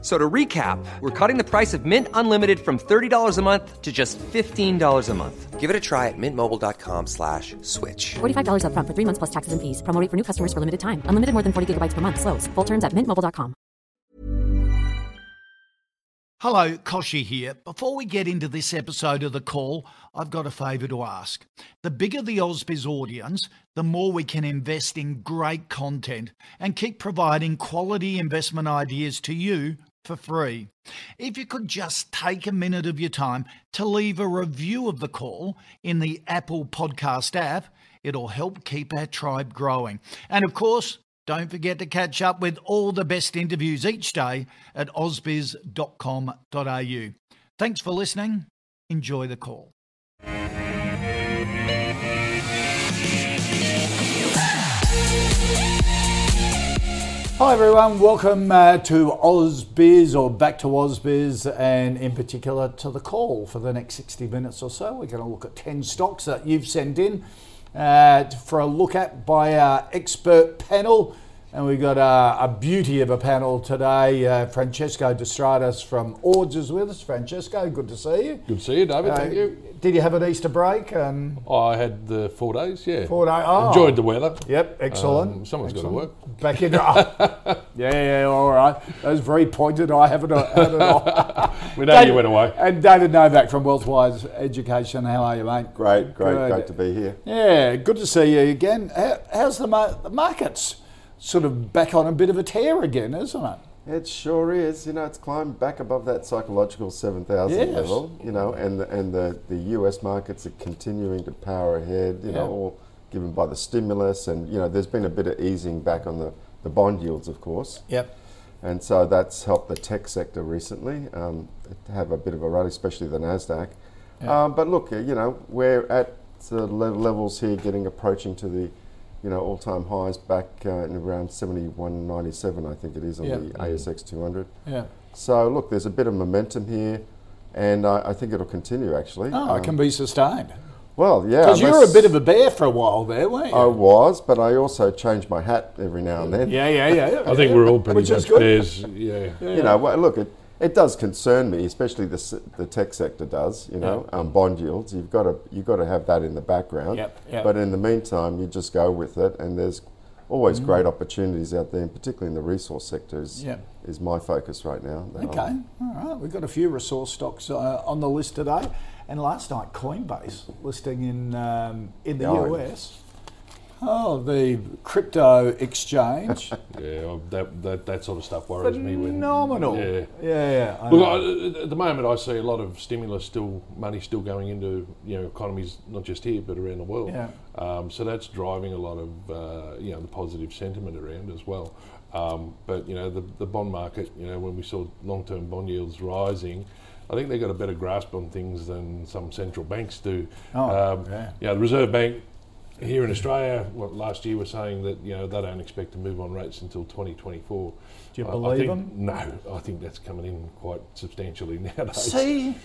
F- So to recap, we're cutting the price of Mint Unlimited from $30 a month to just $15 a month. Give it a try at mintmobile.com slash switch. $45 upfront for three months plus taxes and fees. Promo rate for new customers for limited time. Unlimited more than 40 gigabytes per month. Slows. Full terms at mintmobile.com. Hello, Kochie here. Before we get into this episode of The Call, I've got a favour to ask. The bigger the Ausbiz audience, the more we can invest in great content and keep providing quality investment ideas to you for free. If you could just take a minute of your time to leave a review of The Call in the Apple Podcast app, it'll help keep our tribe growing. And of course, don't forget to catch up with all the best interviews each day at ausbiz.com.au. Thanks for listening. Enjoy the call. Hi everyone, welcome uh, to Ausbiz or back to Ausbiz and in particular to the call for the next 60 minutes or so. We're going to look at 10 stocks that you've sent in uh, for a look at by our expert panel. And we've got uh, a beauty of a panel today. Uh, Francesco De Stradis from Ords is with us. Francesco, good to see you. Good to see you, David. Uh, Thank you. Did you have an Easter break? And Oh, I had the four days, yeah. Four days. oh. Enjoyed the weather. Yep, excellent. Um, someone's got to work. Back in. oh, yeah, yeah, all right. That was very pointed. I haven't had it all. We know you went away. And David Novac from Wealthwise Education. How are you, mate? Great, great, Good. great to be here. Yeah, good to see you again. How, how's the, mar- the markets? Sort of back on a bit of a tear again, isn't it? It sure is. You know, it's climbed back above that psychological 7,000 Yes. level, you know, and, the, and the, the US markets are continuing to power ahead, you Yeah. know, all given by the stimulus. And, you know, there's been a bit of easing back on the, the bond yields, of course. Yep. And so that's helped the tech sector recently um, to have a bit of a run, especially the NASDAQ. Um, but look, you know, we're at the levels here getting approaching to the, you know, all-time highs back uh, in around 71.97, I think it is on Yeah. the ASX 200. Yeah. So look, there's a bit of momentum here, and I, I think it'll continue actually. Oh, it Um, can be sustained. well, yeah. Because you were a bit of a bear for a while there, weren't you? I was, but I also change my hat every now and then. yeah, yeah, yeah. I think we're all pretty Which is much good. bears. Yeah. You know, well, look, it, it does concern me, especially the, the tech sector does. You know, um, bond yields. You've got to you've got to have that in the background. Yep, yep. But in the meantime, you just go with it, and there's always great opportunities out there, and particularly in the resource sector is, Yep. is my focus right now. Okay, I'm- all right. We've got a few resource stocks uh, on the list today, and last night Coinbase listing in um, in the Oh, US. Oh, the crypto exchange. Yeah, that, that, that sort of stuff worries me. When, Phenomenal. Yeah. yeah, yeah. I Look. I, at the moment, I see a lot of stimulus still, money still going into you know economies, not just here but around the world. Yeah. Um, so that's driving a lot of uh, you know the positive sentiment around as well. Um, but you know the, the bond market, you know when we saw long-term bond yields rising, I think they've got a better grasp on things than some central banks do. Oh, um, yeah. yeah, the Reserve Bank here in Australia, what last year was saying that you know they don't expect to move on rates until 2024. Do you I- I believe think- them? No, I think that's coming in quite substantially nowadays. See,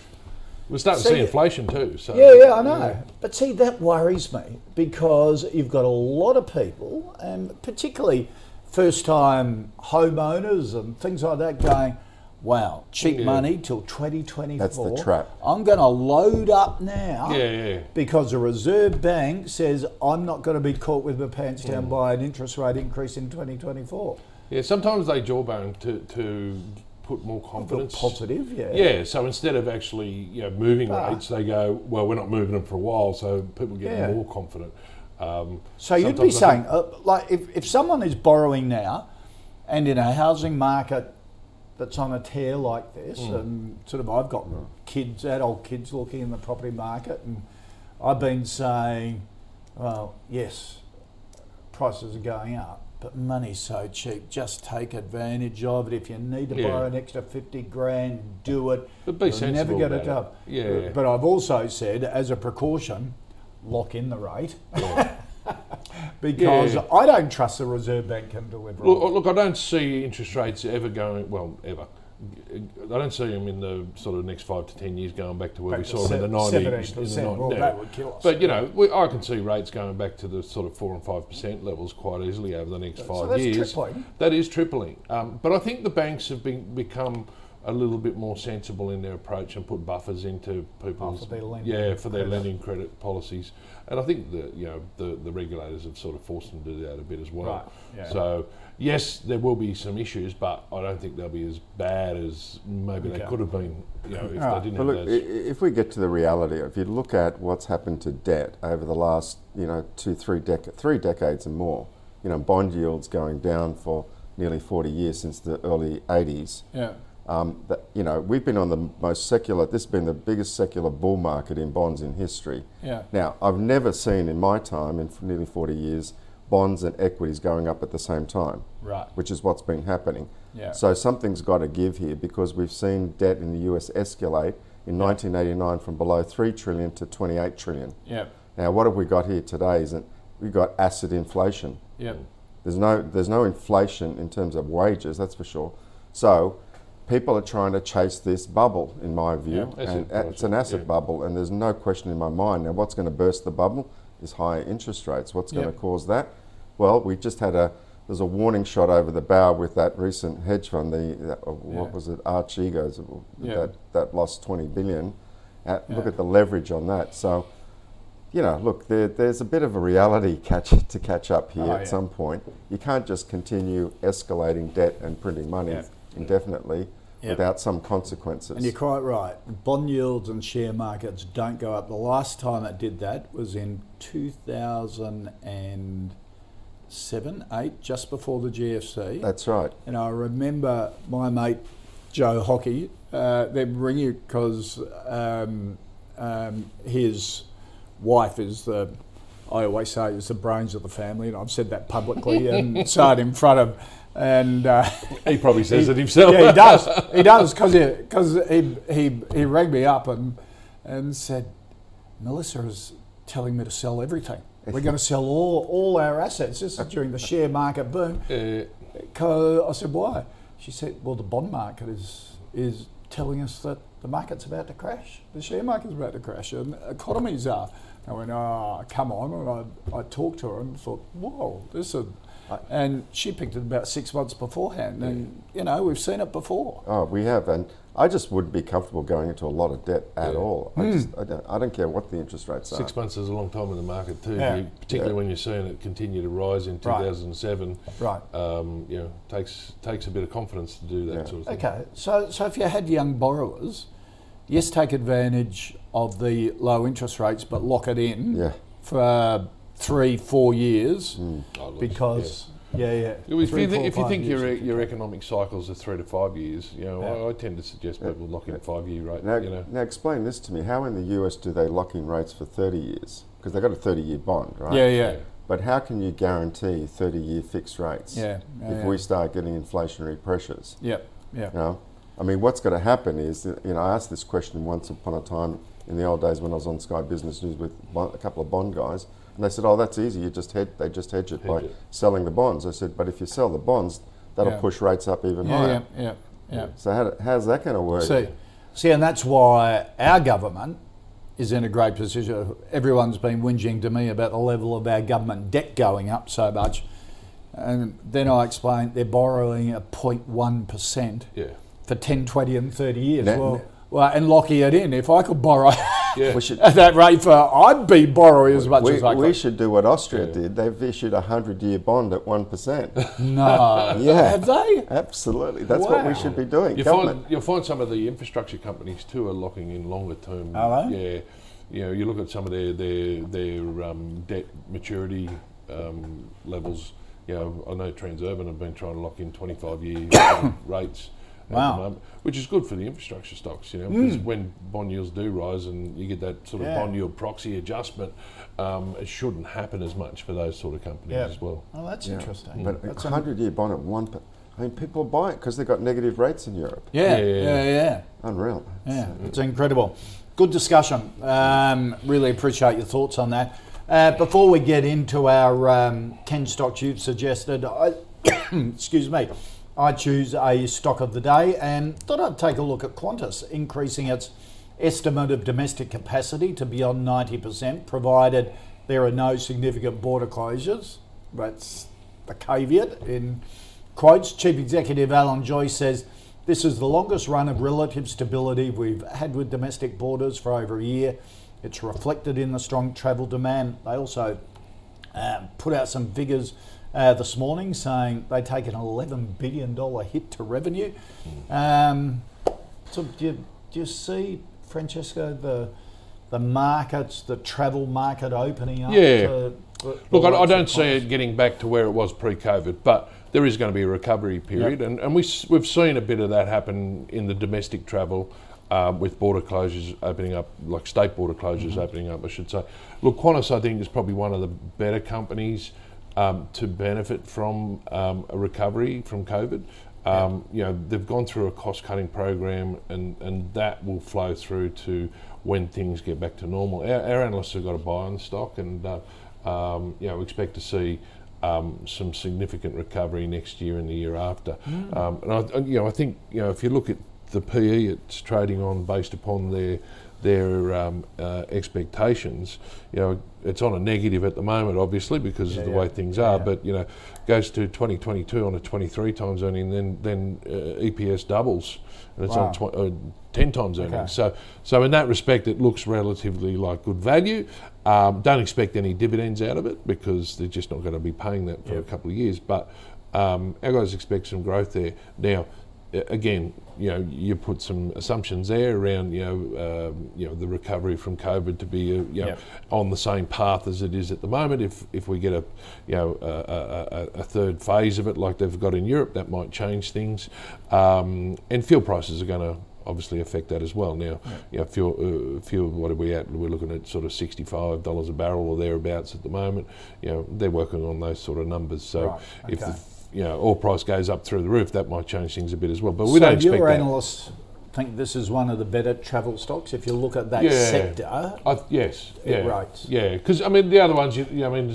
We're starting see- to see inflation too. So yeah, yeah, I know. But see, that worries me because you've got a lot of people, and particularly first-time homeowners and things like that, going, "Wow, cheap Yeah. money till 2024." That's the trap. I'm going to load up now. Yeah, yeah. Because the Reserve Bank says I'm not going to be caught with my pants Mm. down by an interest rate increase in 2024. Yeah, sometimes they jawbone to, to put more Feel confidence. positive, yeah. Yeah, so instead of actually you know moving Ah. rates, they go, well, we're not moving them for a while, so people get Yeah. more confident. Um, So you'd be sometimes I think- saying, uh, like, if, if someone is borrowing now, and in a housing market that's on a tear like this, Hmm. and sort of, I've got kids, adult kids looking in the property market, and I've been saying, well, yes, prices are going up, but money's so cheap. Just take advantage of it. If you need to Yeah. borrow an extra fifty grand, do it. But be You'll never sensible get it up. Yeah. But I've also said, as a precaution, lock in the rate. because Yeah. I don't trust the Reserve Bank can deliver. Look, look, I don't see interest rates ever going well ever. I don't see them in the sort of next five to ten years going back to where Back we saw them in the nineties. 17%. Well, that would kill us. But you know, we, I can see rates going back to the sort of four and five percent levels quite easily over the next five that's years. tripling. That is tripling. Um, but I think the banks have been, become a little bit more sensible in their approach and put buffers into people's Oh, for yeah for their credit. lending credit policies. And I think that you know the, the regulators have sort of forced them to do that a bit as well. Right, yeah. So yes, there will be some issues, but I don't think they'll be as bad as maybe they could have been. You know, if Alright. they didn't But have look, those. if we get to the reality, if you look at what's happened to debt over the last, you know, two, three decades, three decades and more, you know, bond yields going down for nearly 40 years since the early 80s. yeah. Um, that, you know, we've been on the most secular. This has been the biggest secular bull market in bonds in history. Yeah. Now, I've never seen in my time, in nearly 40 years, bonds and equities going up at the same time. Right. Which is what's been happening. Yeah. So something's got to give here because we've seen debt in the US escalate in 1989 from below 3 trillion to 28 trillion. Yeah. Now, what have we got here today? Isn't we've got asset inflation. Yeah. There's no there's no inflation in terms of wages, that's for sure. So people are trying to chase this bubble, in my view, Yeah, and it's an asset yeah. bubble, and there's no question in my mind. Now, what's going to burst the bubble is higher interest rates. What's going to cause that? Well, we just had a there's a warning shot over the bow with that recent hedge fund. The that, uh, what Yeah. was it? Archegos Yeah. that that lost 20 billion. Uh, Look at the leverage on that. So you know, look, there, there's a bit of a reality catch to catch up here Oh, at some point. You can't just continue escalating debt and printing money. Indefinitely Yeah. without some consequences. And you're quite right. Bond yields and share markets don't go up. The last time it did that was in 2007, 8, just before the GFC. That's right. And I remember my mate Joe Hockey, uh, them ringing because um, um, his wife is the, I always say, is the brains of the family, and I've said that publicly and say it in front of, and uh, He probably says it himself. yeah, he does. He does because he, cause he, he, he rang me up and, and said, Melissa is telling me to sell everything. We're going to sell all, all our assets. This is during the share market boom. I said, why? She said, well, the bond market is, is telling us that the market's about to crash. The share market's about to crash and economies are. I went, oh, come on. And I, I talked to her and thought, whoa, this is... And she picked it about six months beforehand. And, you know, we've seen it before. Oh, we have, and I just wouldn't be comfortable going into a lot of debt at Yeah. all. I just, I don't, I don't care what the interest rates are. Six months is a long time in the market too, Yeah. you, particularly Yeah. when you're seeing it continue to rise in 2007. Right. Um, you know, takes takes a bit of confidence to do that Yeah. sort of thing. Okay, so so if you had young borrowers, yes, take advantage of the low interest rates, but lock it in Yeah. for three, four years, hmm. oh, look, because yeah, yeah. yeah. If three, you, thi- four, if you think your your economic cycles are three to five years, you know, Yeah. I, I tend to suggest people lock in a five year rate. Now, you know, now explain this to me. How in the US do they lock in rates for 30 years? Because they've got a 30 year bond, right? yeah, yeah, But how can you guarantee 30 year fixed rates Yeah, yeah, if yeah. we start getting inflationary pressures? yeah, yeah, You know? I mean, what's going to happen is, that, you know, I asked this question once upon a time in the old days when I was on Sky Business News with a couple of bond guys, and they said, "Oh, that's easy. You just hedge. They just hedge it by it. selling the bonds." I said, "But if you sell the bonds, that'll Yeah. push rates up even yeah, higher." yeah, yeah, yeah. So how, how's that going to work? See, see, and that's why our government is in a great position. Everyone's been whinging to me about the level of our government debt going up so much. And then I explained they're borrowing at 0.1% yeah, for 10, 20, and 30 years. Now- well, well, and locking it in. If I could borrow yeah. We should, at that rate for, I'd be borrowing as much we, as I we should do what Austria did. They've issued a hundred-year bond at one percent. No. Yeah. Have they? Absolutely, that's what we should be doing. You Government. find you'll find some of the infrastructure companies too are locking in longer term. Are they? Yeah, you know, you look at some of their their their um, debt maturity um, levels. You know, I know Transurban have been trying to lock in 25 year rates. At Wow. Hmm. the moment, which is good for the infrastructure stocks, you know, because when bond yields do rise and you get that sort of Yeah. bond yield proxy adjustment, um, it shouldn't happen as much for those sort of companies Yeah. as well. Oh, that's interesting. But That's a un- hundred-year bond at one. Per- I mean, people buy it because they've got negative rates in Europe. yeah, Yeah, yeah, yeah, yeah. yeah. Unreal. Yeah, it's incredible. Good discussion. Um, really appreciate your thoughts on that. Uh, before we get into our um, Ken stocks you've suggested, I, excuse me, I choose a stock of the day and thought I'd take a look at Qantas increasing its estimate of domestic capacity to beyond 90%, provided there are no significant border closures. That's the caveat in quotes. Chief Executive Alan Joyce says this is the longest run of relative stability we've had with domestic borders for over a year. It's reflected in the strong travel demand. They also um, put out some figures uh, this morning saying they take an $11 billion hit to revenue. Um, so do you, do you see, Francesco, the the markets, the travel market opening up? Yeah. to Look, I, I don't see it getting back to where it was pre-COVID, but there is going to be a recovery period, and, and we, we've seen a bit of that happen in the domestic travel um, with border closures opening up, like state border closures Mm-hmm. opening up, I should say. Look, Qantas, I think, is probably one of the better companies um, to benefit from um, a recovery from COVID. Um, You know, they've gone through a cost-cutting program, and, and that will flow through to when things get back to normal. Our, our analysts have got a buy on stock, and uh, um, you know, we expect to see um, some significant recovery next year and the year after. Um, and I, and, you know, I think you know if you look at the PE it's trading on based upon their their um, uh, expectations, you know, it's on a negative at the moment, obviously because of the way things are. But you know, goes to 2022 on a 23 times earning, then then uh, EPS doubles, and it's Wow. on tw- uh, 10 times earnings. Okay. So, so in that respect, it looks relatively like good value. Um, don't expect any dividends out of it because they're just not going to be paying that for a couple of years. But um, our guys expect some growth there. Now, again, you know, you put some assumptions there around, you know, um, you know, the recovery from COVID to be, you know, Yep. on the same path as it is at the moment. If if we get a, you know, a, a, a- third phase of it like they've got in Europe, that might change things. Um, and fuel prices are going to obviously affect that as well. Now, you know, fuel, uh, fuel, what are we at? We're looking at sort of sixty-five dollars a barrel or thereabouts at the moment. You know, they're working on those sort of numbers. So Right, if the okay. You know oil price goes up through the roof, that might change things a bit as well. But we so don't expect your that. analysts think this is one of the better travel stocks if you look at that Yeah. sector. I, yes, yeah, Right. yeah. Because I mean, the other ones, you, you, I mean,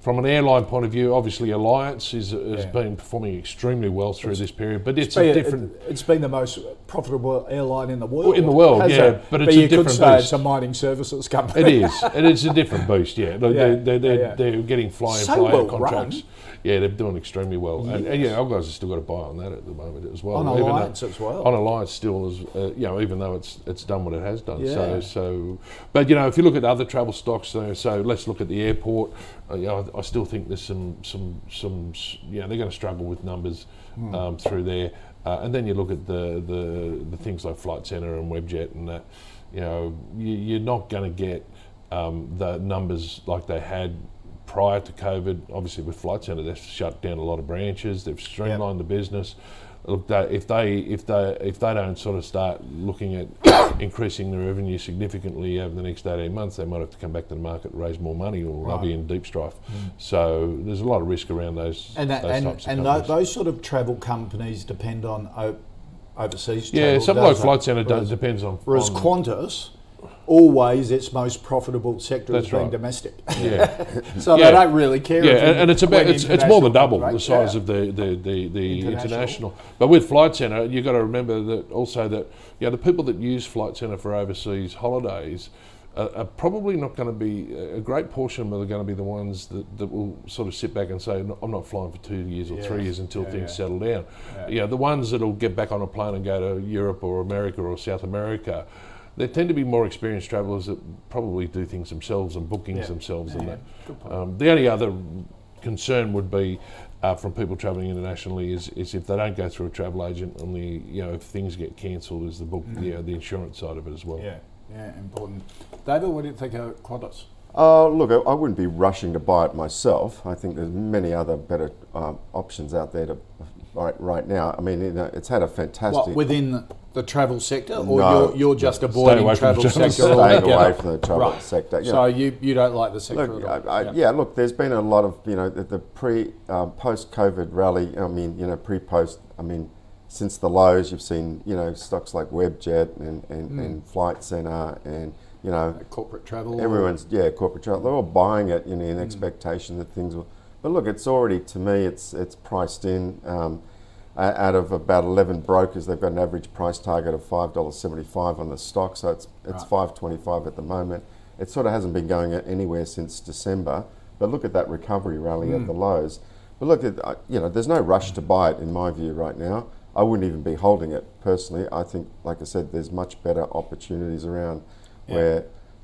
from an airline point of view, obviously Alliance is, has Yeah. been performing extremely well through this period, but it's, been- a different. It, has been the most profitable airline in the world. in the world, yeah, it? but it's a you could say it's a mining services company. It is, and it's a different beast. Yeah, Yeah, They're, they're, yeah. they're getting fly-in, So fly-out well contracts. run. Yeah, they're doing extremely well, and, and yeah, our guys have still got a buy on that at the moment as well. On Even though- Alliance as well. On Alliance still is, uh, you know, even though it's it's done what it has done. Yeah. So so, but you know, if you look at other travel stocks, so, so let's look at the airport. Uh, you know, I, I still think there's some some some you know they're going to struggle with numbers Hmm. um, through there. Uh, and then you look at the, the the things like Flight Centre and Webjet and that. You know, you, you're not going to get um, the numbers like they had prior to COVID. Obviously, with Flight Centre, they've shut down a lot of branches. They've streamlined the business. Look, they, if they if they if they don't sort of start looking at increasing their revenue significantly over the next eighteen months, they might have to come back to the market raise more money, or they'll be in deep strife. Mm. So there's a lot of risk around those and that, those and, types of and companies. those sort of travel companies depend on overseas travel. yeah, something like Flight? Centre does, depends on. Whereas on- Qantas, always its most profitable sector That's has been right. domestic. yeah. so Yeah. they don't really care. Yeah, and, and it's about it's, it's more than double right? the size Yeah. of the the the, the International. international. But with Flight Centre, you've got to remember that also that you know, the people that use Flight Centre for overseas holidays. Are, probably not going to be a great portion of them are going to be the ones that, that will sort of sit back and say, I'm not flying for two years or three years until things settle down. You know, the ones that'll get back on a plane and go to Europe or America or South America, they tend to be more experienced travellers that probably do things themselves and bookings themselves and that. Um, the only other concern would be uh, from people travelling internationally is, is if they don't go through a travel agent and the you know if things get cancelled is the book you know, the insurance side of it as well. Yeah, yeah, important. David, what do you think of Qantas? Uh, look, I, I wouldn't be rushing to buy it myself. I think there's many other better um, options out there to right right now. I mean, you it's had a fantastic. What, within the travel sector, or No. you're, you're just avoiding away from travel the travel sector sector. Staying altogether? away from the travel Right. sector, yeah. So you, you don't like the sector Look, at all? I, I, yeah. look, there's been a lot of, you know, the, the pre, um, post-COVID rally, I mean, you know, pre-post, I mean, since the lows, you've seen, you know, stocks like Webjet and, and, Hmm. and Flight Centre and you know, Corporate travel. everyone's yeah corporate travel. They're all buying it, you know, in expectation that things will. But look, it's already to me, it's it's priced in. Um, o- out of about 11 brokers, they've got an average price target of $5.75 on the stock, so it's it's Right. 5.25 at the moment. It sort of hasn't been going anywhere since December. But look at that recovery rally at the lows. But look, at, uh, you know, there's no rush to buy it in my view right now. I wouldn't even be holding it personally. I think, like I said, there's much better opportunities around Yeah. where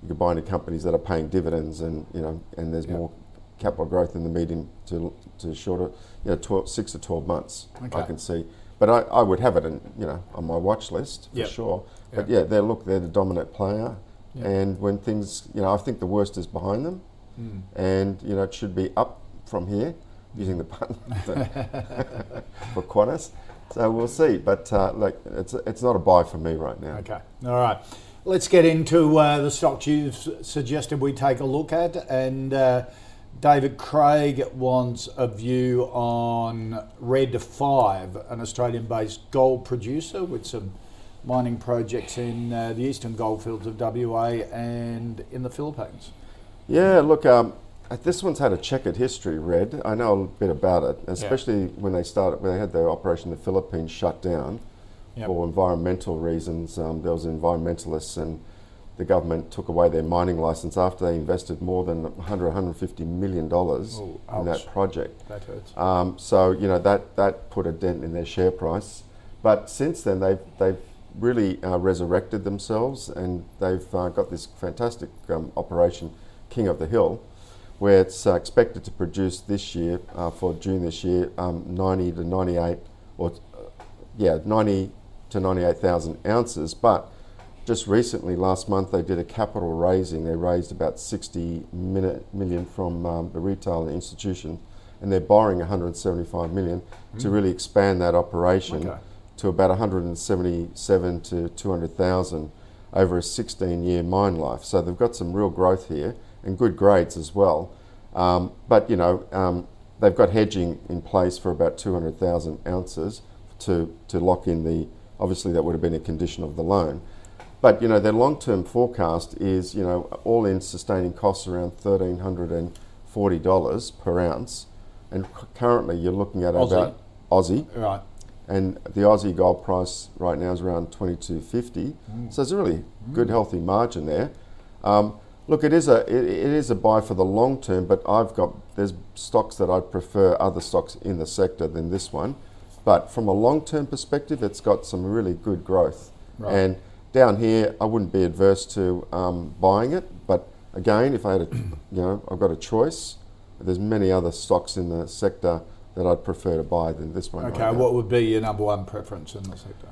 you could buy into companies that are paying dividends, and you know, and there's more capital growth in the medium to to shorter, you know, 12, six to twelve months. I can see, but I, I would have it, in, you know, on my watch list for Yep. sure. But Yep. yeah, they're look, they're the dominant player, Yep. and when things, you know, I think the worst is behind them, Hmm. and you know, it should be up from here using the button for Qantas. So we'll see, but uh, look, it's it's not a buy for me right now. Okay, all right. Let's get into uh, the stocks you've suggested we take a look at. And uh, David Craig wants a view on Red 5, an Australian based gold producer with some mining projects in uh, the eastern goldfields of WA and in the Philippines. Yeah, look, um, uh, this one's had a checkered history, Red. I know a bit about it, especially when they started, when they had their operation in the Philippines shut down Yep. for environmental reasons. Um, there was environmentalists and the government took away their mining license after they invested more than 100, 150 million dollars in that project. That hurts. Um, so you know that that put a dent in their share price. But since then, they've they've really uh, resurrected themselves, and they've uh, got this fantastic um, operation, King of the Hill, where it's uh, expected to produce this year uh, for June this year um, 90 to 98, or uh, yeah, 90 to 98,000 ounces. But just recently, last month, they did a capital raising. They raised about 60 mini- from um, the retail institution, and they're borrowing 175 million to really expand that operation Okay. to about 177 to 200,000 over a 16-year mine life. So they've got some real growth here and good grades as well. Um, but you know, um, they've got hedging in place for about 200,000 ounces to to lock in the. Obviously, that would have been a condition of the loan. But you know, their long-term forecast is you know all-in sustaining costs around thirteen hundred and forty dollars per ounce, and currently you're looking at Aussie. about Aussie, Right. and the Aussie gold price right now is around twenty two fifty. So it's a really good, healthy margin there. Um, look, it is a it, it is a buy for the long term, but I've got there's stocks that I prefer other stocks in the sector than this one. But from a long term perspective, it's got some really good growth. Right. And down here, I wouldn't be adverse to um, buying it. But again, if I had a, you know, I've got a choice. There's many other stocks in the sector that I'd prefer to buy than this one. Okay, right what would be your number one preference in the sector?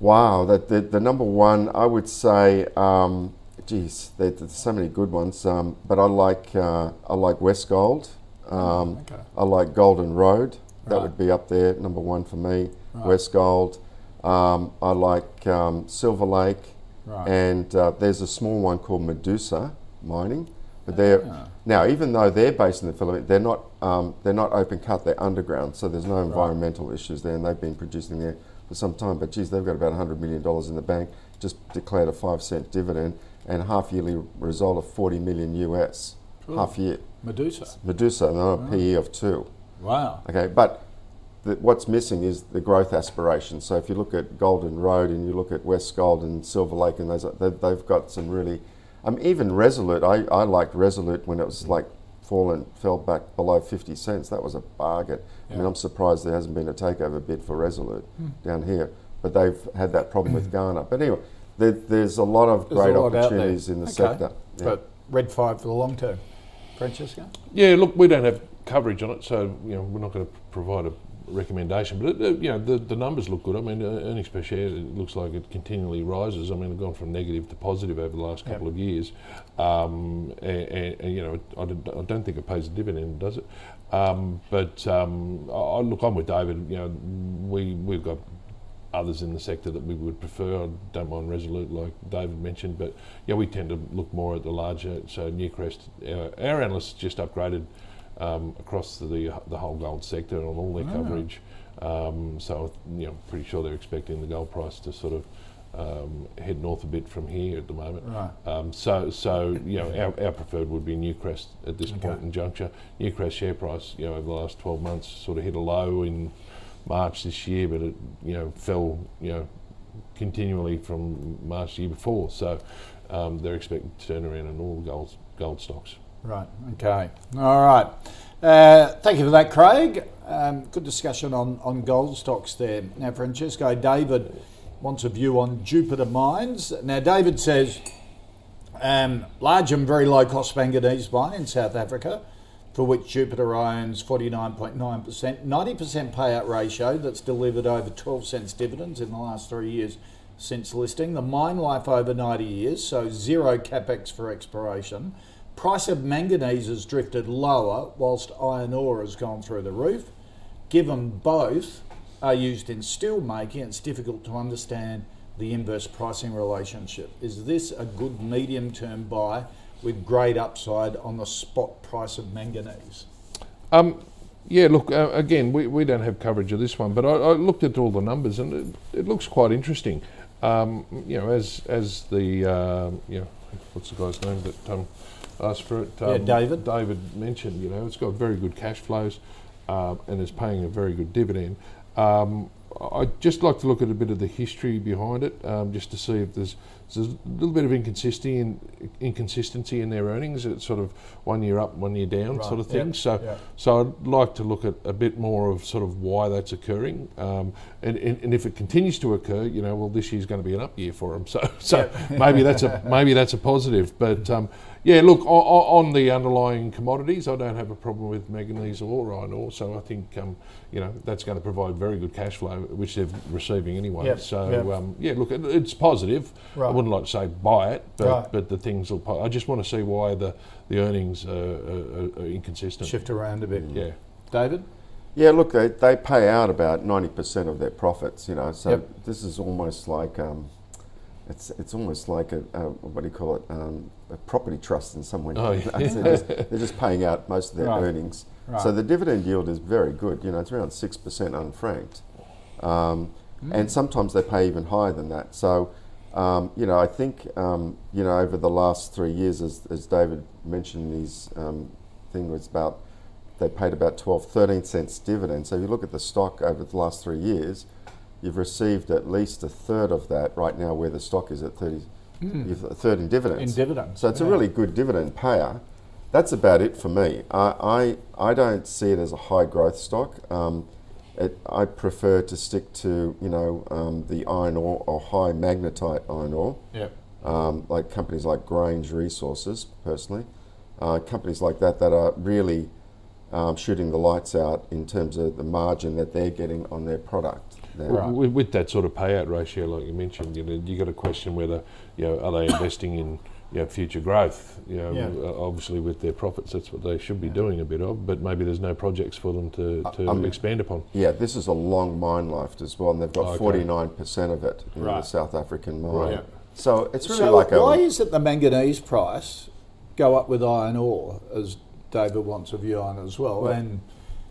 Wow, that the, the number one, I would say, um, geez, there, there's so many good ones. Um, but I like uh, I like Westgold. Um, okay. I like Golden Road. That Right. would be up there, number one for me. Right. Westgold. Um, I like um, Silver Lake, Right. and uh, there's a small one called Medusa Mining. But they're Ah. now, even though they're based in the Philippines, they're not um, they're not open cut. They're underground, so there's no environmental issues there, and they've been producing there for some time. But geez, they've got about 100 million dollars in the bank. Just declared a five cent dividend and half yearly result of 40 million US. Half year. Medusa. Medusa, and they're a PE of two. Wow. Okay, but the, what's missing is the growth aspirations. So if you look at Golden Road and you look at Westgold and Silver Lake, and those, they, they've got some really, um, even Resolute. I, I liked Resolute when it was like fallen, fell back below fifty cents. That was a bargain. I mean, I'm surprised there hasn't been a takeover bid for Resolute down here, but they've had that problem with Ghana. But anyway, there, there's a lot of There's great lot opportunities in the Okay. sector. Yeah. But red five for the long term. Francesco? Yeah, look, we don't have coverage on it, so you know we're not going to provide a recommendation. But it, uh, you know the, the numbers look good. I mean, uh, earnings per share it looks like it continually rises. I mean, it's gone from negative to positive over the last Yep. couple of years. Um, and, and, you know, I don't, I don't think it pays a dividend, does it? Um, but um, I, I- look, I'm with David. You know, we we've got others in the sector that we would prefer. I don't mind Resolute, like David mentioned, but yeah, we tend to look more at the larger. So Newcrest, our, our analysts just upgraded um, across the the whole gold sector on all their coverage. Um, so you know, pretty sure they're expecting the gold price to sort of um, head north a bit from here at the moment. Right. Um, so, so you know, our, our preferred would be Newcrest at this point in juncture. Newcrest share price, you know, over the last 12 months, sort of hit a low in March this year, but it, you know, fell, you know, continually from March the year before. So, um, they're expecting to turn around in all gold gold stocks. Right. Okay. All right. Uh, thank you for that, Craig. Um, good discussion on, on gold stocks there. Now, Francesco David wants a view on Jupiter Mines. Now, David says um, large and very low cost manganese mine in South Africa, for which Jupiter owns 49.9%, 90% payout ratio that's delivered over 12 cents dividends in the last three years since listing. The mine life over 90 years, so zero capex for exploration. Price of manganese has drifted lower whilst iron ore has gone through the roof. Given both are used in steel making, it's difficult to understand the inverse pricing relationship. Is this a good medium term buy with great upside on the spot price of manganese? Um, yeah, look, uh, again, we, we don't have coverage of this one, but I, I looked at all the numbers and it, it looks quite interesting. Um, you know, as as the uh, you know, what's the guy's name that um, asked for it? Yeah, David. David mentioned, you know, it's got very good cash flows uh, and is paying a very good dividend. Um, I'd just like to look at a bit of the history behind it, um, just to see if there's, there's a little bit of inconsistency in, inconsistency in their earnings. It's sort of one year up, one year down, sort of thing. Yep. So, Yep. so I'd like to look at a bit more of sort of why that's occurring, um, and, and, and if it continues to occur, you know, well, this year's going to be an up year for them. So, so maybe that's a maybe that's a positive. But um, yeah, look o- o- on the underlying commodities, I don't have a problem with manganese or iron ore. So I think um, you know that's going to provide very good cash flow, which they're receiving anyway. Yep, So yep. um, yeah, look, it, it's positive. I wouldn't like to say buy it, but Right. but the things will. po- I just want to see why the the earnings are, are, are inconsistent. Shift around a bit. Yeah. David? Yeah, look, they, they pay out about ninety percent of their profits. You know, so Yep. this is almost like um, it's it's almost like a, a what do you call it? Um, a property trust in some way. Oh, yeah. they're, just, they're just paying out most of their Right. earnings. Right. So the dividend yield is very good. You know, it's around six percent unfranked, um, Mm. and sometimes they pay even higher than that. So. Um, you know, I think um, you know over the last three years, as, as David mentioned, his um, thing was about they paid about 12, 13 cents dividend. So if you look at the stock over the last three years, you've received at least a third of that right now where the stock is at 30, you've a third in dividends. In dividends, So it's yeah. a really good dividend payer. That's about it for me. I, I, I don't see it as a high growth stock. Um, it, I prefer to stick to, you know, um, the iron ore or high magnetite iron ore Yeah. um, like companies like Grange Resources, personally, uh, companies like that that are really um, shooting the lights out in terms of the margin that they're getting on their product. They're- Right. With, with that sort of payout ratio, like you mentioned, you know, you got to question whether, you know, are they investing in, you know, future growth? You know, Yeah. obviously with their profits, that's what they should be doing a bit of. But maybe there's no projects for them to, to I'm- expand upon. Yeah, this is a long mine life as well, and they've got forty nine percent of it in Right. the South African mine. Right. So it's really so like a why is it the manganese price go up with iron ore, as David wants a view on as well? And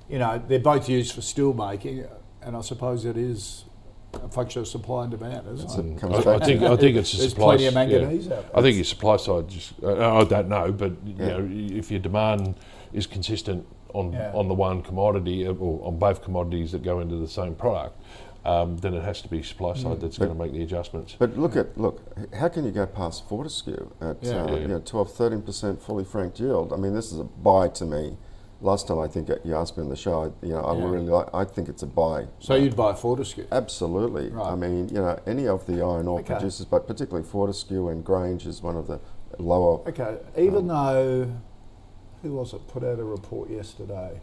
you know they're both used for steel making, and I suppose it is a function of supply and demand, isn't it? comes I, I think I think it's a There's supply. plenty of s- yeah. manganese out there. I think your supply side just. Uh, I don't know, but you Yeah. know, if your demand is consistent on Yeah. on the one commodity uh, or on both commodities that go into the same product, um, then it has to be supply Mm. side that's going to make the adjustments. But look at look, how can you go past Fortescue at Yeah. uh, Yeah. you know 12, 13 percent fully franked yield? I mean, this is a buy to me. Last time I think you asked me on the show, I- you know, I Yeah. really like. I think it's a buy. So you'd buy Fortescue. Absolutely. Right. I mean, you know, any of the iron ore Okay. producers, but particularly Fortescue and Grange is one of the lower. Okay, even um, though who was it put out a report yesterday,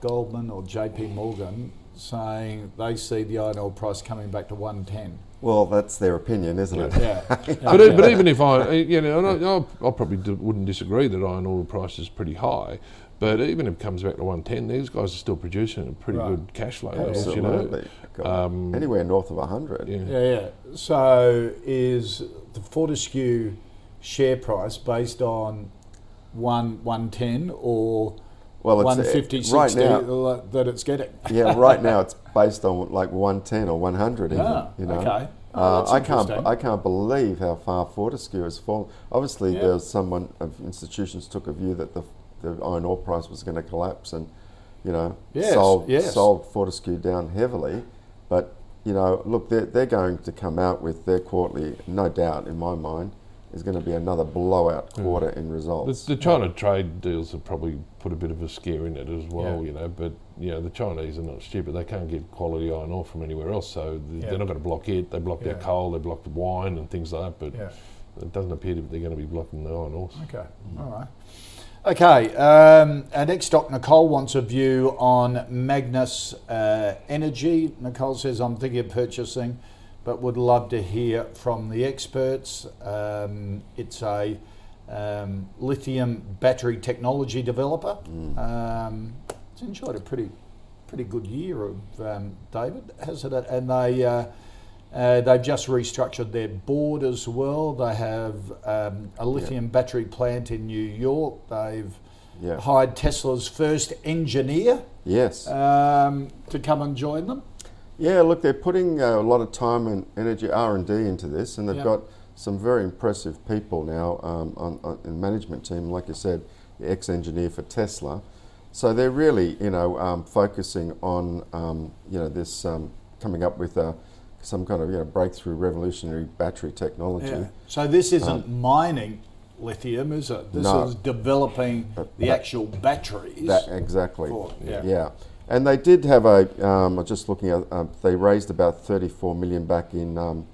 Goldman or J.P. Morgan saying they see the iron ore price coming back to one ten. Well, that's their opinion, isn't it? Yeah, But, but even if I, you know, and I, I, I probably d- wouldn't disagree that iron ore price is pretty high. But even if it comes back to 110, these guys are still producing a pretty Right. good cash flow levels, you know. Absolutely. Um, Anywhere north of 100. Yeah. yeah, yeah. So is the Fortescue share price based on one one ten or Well, it's, uh, 150, 60 right now- that it's getting. yeah, right now it's based on like 110 or 100 even. Ah, you know? okay. Oh, Uh, that's I can't. I can't believe how far Fortescue has fallen. Obviously, Yeah. there's someone of institutions took a view that the, the iron ore price was going to collapse, and you know, Yes, sold yes. sold Fortescue down heavily. But you know, look, they're they're going to come out with their quarterly, no doubt in my mind, is going to be another blowout mm. quarter in results. the China trade deals have probably put a bit of a scare in it as well, Yeah. you know. But you know, the Chinese are not stupid; they can't get quality iron ore from anywhere else, so th- Yeah. they're not going to block it. They blocked Yeah. our coal, they blocked wine and things like that. But Yeah. it doesn't appear that they're going to be blocking the iron ore. Okay, mm. all right. Okay, um, our next stock, Nicole wants a view on Magnis uh, Energy. Nicole says, I'm thinking of purchasing, but would love to hear from the experts. Um, it's a um, lithium battery technology developer. Um, it's enjoyed a pretty pretty good year of um, David, hasn't it? And they uh, uh, they've just restructured their board as well. They have um, a lithium battery plant in New York. They've Yeah. hired Tesla's first engineer yes. um, to come and join them. Yeah, look, they're putting uh, a lot of time and energy R and D into this, and they've Yep. got some very impressive people now um, on, on in the management team. Like you said, the ex-engineer for Tesla, so they're really, you know, um, focusing on, um, you know, this um, coming up with uh, some kind of you know breakthrough, revolutionary battery technology. Yeah. So this isn't mining lithium, is it? This No. is developing the actual batteries. That exactly. For- yeah. yeah. And they did have a. Um, I'm just looking at. Um, they raised about 34 million back in um,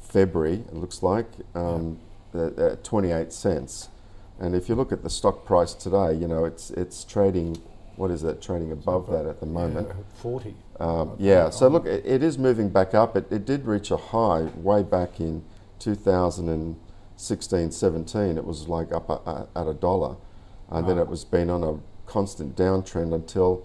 February. It looks like um, at, at 28 cents. And if you look at the stock price today, you know it's it's trading. What is that? Trading above that at the moment. Yeah, 40. Um, yeah, so look, it, it is moving back up. It, it did reach a high way back in 2016 17. It was like up a, at a dollar. And then it was been on a constant downtrend until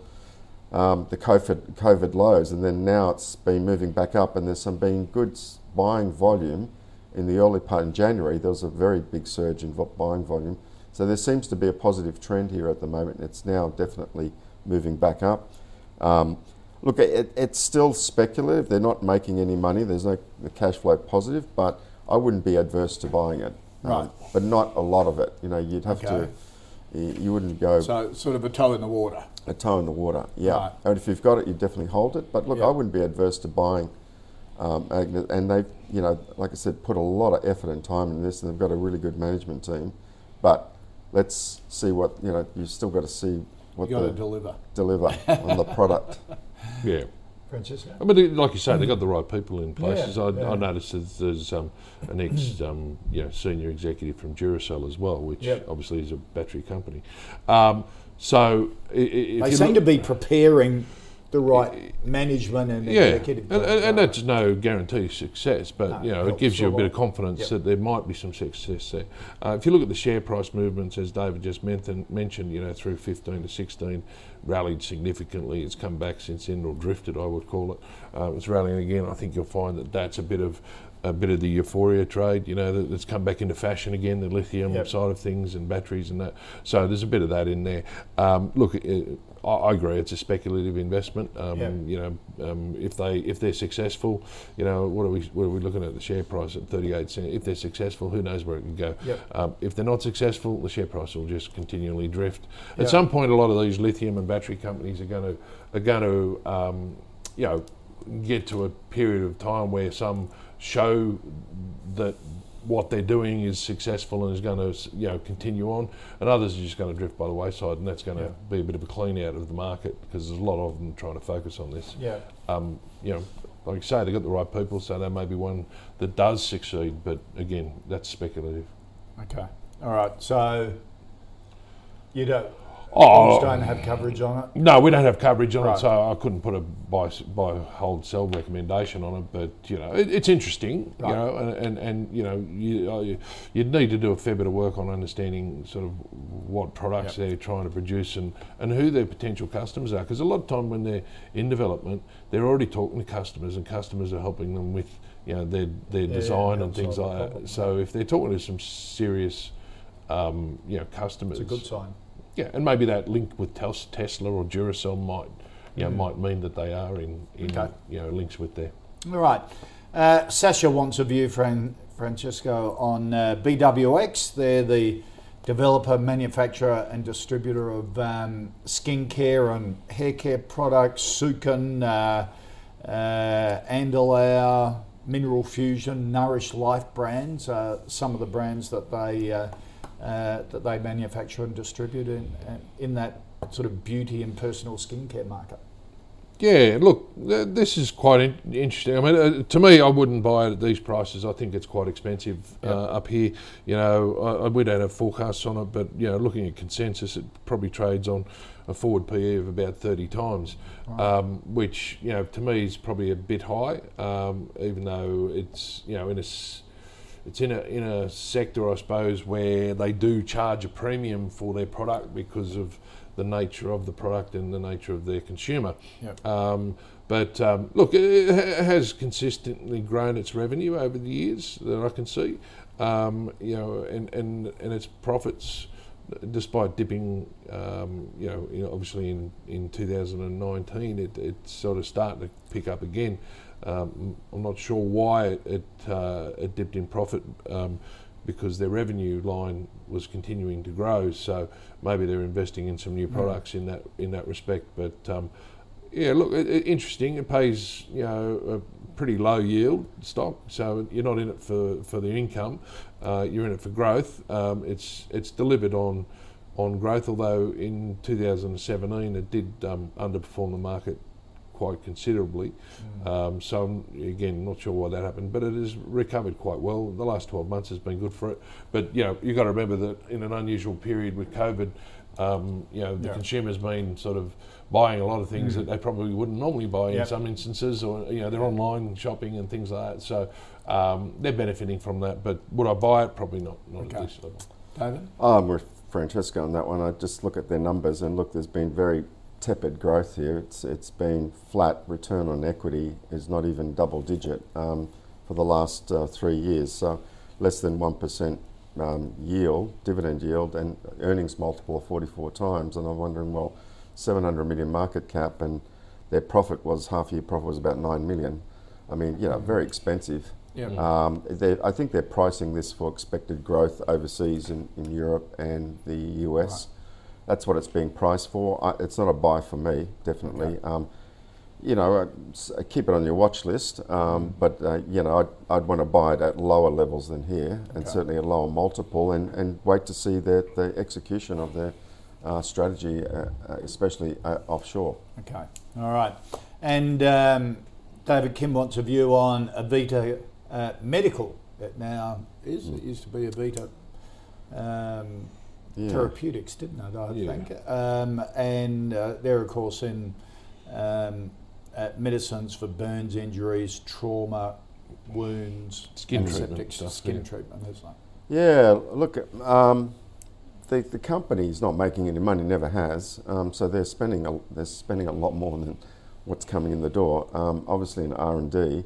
um, the COVID, COVID lows. And then now it's been moving back up, and there's some been good buying volume in the early part in January. There was a very big surge in buying volume. So there seems to be a positive trend here at the moment. It's now definitely moving back up. Um, look, it, it's still speculative. They're not making any money. There's no the cash flow positive, but I wouldn't be adverse to buying it. Um, Right. but not a lot of it. You know, you'd have Okay. to. You you wouldn't go So sort of a toe in the water. a toe in the water. Yeah. Right. And if you've got it, you definitely hold it. But look, Yeah. I wouldn't be adverse to buying. Um, Agnes, and they've, you know, like I said, put a lot of effort and time in this, and they've got a really good management team. But let's see what you know. You've still got to see what You got to they deliver. deliver on the product. Yeah. Francesco? I mean, like you say, they've got the right people in places. Yeah, I, yeah. I noticed that there's um, an ex, um, you know, senior executive from Duracell as well, which Yep. obviously is a battery company. Um, so, i- i- if They seem look- to be preparing the right management and yeah, and, executive. and, team. and that's no guarantee of success, but No, you know, it gives you a bit of confidence Yep. that there might be some success there. Uh, if you look at the share price movements, as David just mentioned, mentioned, you know, through 15 to 16, rallied significantly. It's come back since then, or drifted, I would call it. Uh, it's rallying again. I think you'll find that that's a bit of a bit of the euphoria trade, you know, that's come back into fashion again, the lithium Yep. side of things and batteries and that. So there's a bit of that in there. Um, look, I, I agree, it's a speculative investment. Um, Yep. You know, um, if they if they're successful, you know, what are we what are we looking at the share price at 38 cents? If they're successful, who knows where it can go? Yep. Um, if they're not successful, the share price will just continually drift. Yeah. At some point, a lot of these lithium and battery companies are going to are going to um, you know get to a period of time where some show that what they're doing is successful and is going to you know continue on, and others are just going to drift by the wayside, and that's going to Yeah. be a bit of a clean out of the market because there's a lot of them trying to focus on this. Yeah. Um, you know, like you say, they've got the right people, so there may be one that does succeed, but again, that's speculative. Okay. All right. So you don't. Oh. you don't have coverage on it. No, we don't have coverage on Right. it, so I couldn't put a buy, buy, hold, sell recommendation on it. But you know, it, it's interesting. Right. You know, and, and, and you know, you, uh, you you'd need to do a fair bit of work on understanding sort of what products Yep. they're trying to produce and, and who their potential customers are. Because a lot of time when they're in development, they're already talking to customers, and customers are helping them with you know their their Yeah, design yeah, and things like that. So if they're talking to some serious um, you know customers, It's a good sign. Yeah, and maybe that link with Tesla or Duracell might, you know, Mm. might mean that they are in, in Okay. you know links with there. All right. Uh, Sasha wants a view, Fran- Francesco, on uh, BWX. They're the developer, manufacturer, and distributor of um, skincare and hair care products. Sukin, uh, uh, Andalou, Mineral Fusion, Nourish Life brands. Uh, some of the brands that they uh, uh, that they manufacture and distribute in, in that sort of beauty and personal skincare market. Yeah, look, this is quite in- interesting. I mean, uh, to me, I wouldn't buy it at these prices. I think it's quite expensive uh, up here. You know, I, I- we don't have forecasts on it, but you know, looking at consensus, it probably trades on a forward PE of about 30 times, um, which you know, to me, is probably a bit high. Um, even though it's you know in a s- it's in a in a sector, I suppose, where they do charge a premium for their product because of the nature of the product and the nature of their consumer. Yep. Um, but um, look, it has consistently grown its revenue over the years that I can see. Um, you know, and, and, and its profits, despite dipping, um, you know, obviously in, in 2019, it, it's sort of starting to pick up again. Um, I'm not sure why it it, uh, it dipped in profit um, because their revenue line was continuing to grow. So maybe they're investing in some new products in that in that respect. But um, yeah, look, it, it, interesting. It pays you know a pretty low yield stock, so you're not in it for, for the income. Uh, you're in it for growth. Um, it's it's delivered on on growth, although in 2017 it did um, underperform the market quite considerably. Um, so I'm, again, not sure why that happened, but it has recovered quite well. The last 12 months has been good for it. But you know, you've got to remember that in an unusual period with COVID, um, you know, the Yeah. consumer's been sort of buying a lot of things that they probably wouldn't normally buy in some instances, or you know, they're online shopping and things like that. So um, they're benefiting from that. But would I buy it? Probably not. Not Okay. at this level. David? I'm with Francesco on that one. I just look at their numbers and look, there's been very tepid growth here. It's it's been flat. Return on equity is not even double digit um, for the last uh, three years. So less than one percent um, yield, dividend yield, and earnings multiple of 44 times. And I'm wondering, well, 700 million market cap, and their profit was half year profit was about nine million. I mean, you know, very expensive. Yeah. Um, I think they're pricing this for expected growth overseas in, in Europe and the US. That's what it's being priced for. I, it's not a buy for me, definitely. Um, you know, uh, uh, keep it on your watch list, um, but uh, you know, I'd, I'd want to buy it at lower levels than here, and certainly a lower multiple, and, and wait to see the, the execution of their uh, strategy, uh, uh, especially uh, offshore. Okay, all right. And um, David Kim wants a view on Avita uh, Medical. It now is. It used to be Avita um, Yeah. Therapeutics, didn't it? I Yeah. think. Um, and uh, they're of course in um, uh, medicines for burns injuries, trauma, wounds, Skin treatment septic stuff, skin yeah. treatment, isn't it? Yeah, look, um, the the company's not making any money, never has. Um, so they're spending a, they're spending a lot more than what's coming in the door. Um, obviously, in R and D,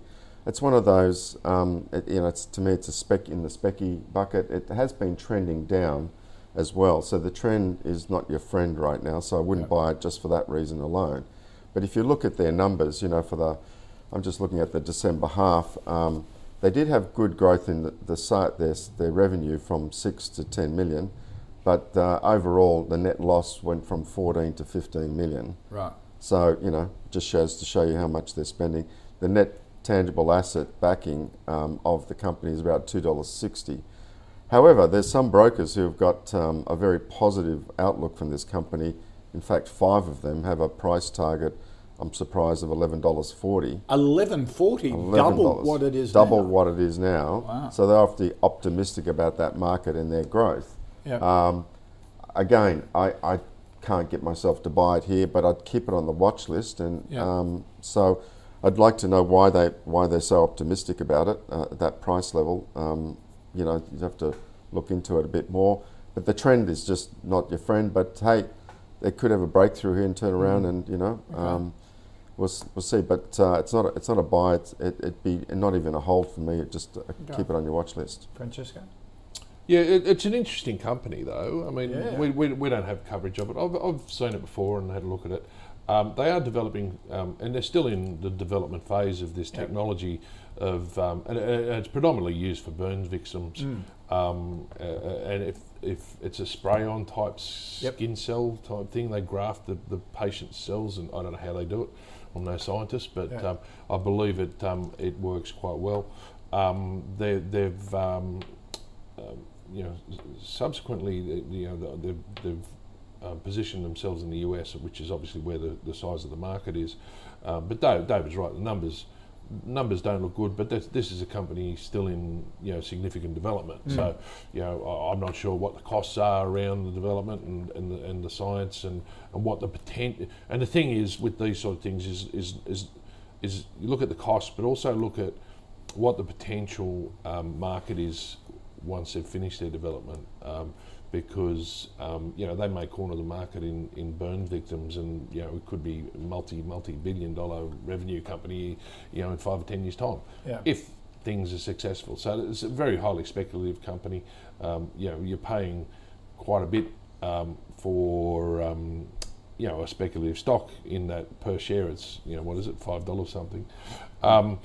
it's one of those. Um, it, you know, it's to me, it's a spec in the specky bucket. It has been trending down as well. So the trend is not your friend right now. So I wouldn't buy it just for that reason alone. But if you look at their numbers, you know, for the, I'm just looking at the December half. Um, they did have good growth in the, the site, their, their revenue from six to 10 million, but uh, overall the net loss went from 14 to 15 million. Right. So, you know, just shows to show you how much they're spending. The net tangible asset backing um, of the company is about $2.60. However, there's some brokers who've got um, a very positive outlook from this company. In fact, five of them have a price target, I'm surprised, of $11.40. Eleven forty, $11. double what it is Double now. what it is now. Wow. So they're obviously optimistic about that market and their growth. Yeah. Um, again, I, I can't get myself to buy it here, but I'd keep it on the watch list. And Yeah. um, so I'd like to know why they why they're so optimistic about it uh, at that price level. Um, you know, you'd have to look into it a bit more. But the trend is just not your friend. But hey, they could have a breakthrough here and turn around, Mm. and you know. Um, We'll, we'll see, but uh, it's not a, it's not a buy. It's, it, it'd be not even a hold for me. It just uh, keep it on your watch list. Francesco. Yeah, it, it's an interesting company, though. I mean, Yeah. we, we, we don't have coverage of it. I've, I've seen it before and had a look at it. Um, they are developing, um, and they're still in the development phase of this technology. Of um, and, and it's predominantly used for burns victims. Mm. Um, uh, and if if it's a spray-on type Yep. skin cell type thing, they graft the, the patient's cells, and I don't know how they do it. I'm no scientist, but Yeah. um, I believe it um, it works quite well. Um, they, they've um, um, you know, subsequently, you know, the- they've, they've uh, positioned themselves in the US, which is obviously where the, the size of the market is. Um, but Dave, David's right; the numbers numbers don't look good. But this, this is a company still in you know significant development. So, you know, I, I'm not sure what the costs are around the development and, and, the, and the science and, and what the potential. And the thing is, with these sort of things, is is is is you look at the cost, but also look at what the potential um, market is once they've finished their development. Um, because um, you know they may corner the market in, in burn victims, and you know it could be a multi multi billion dollar revenue company, you know in five or ten years time, Yeah. if things are successful. So it's a very highly speculative company. Um, you know you're paying quite a bit um, for um, you know a speculative stock in that per share it's you know what is it five dollars something. Um,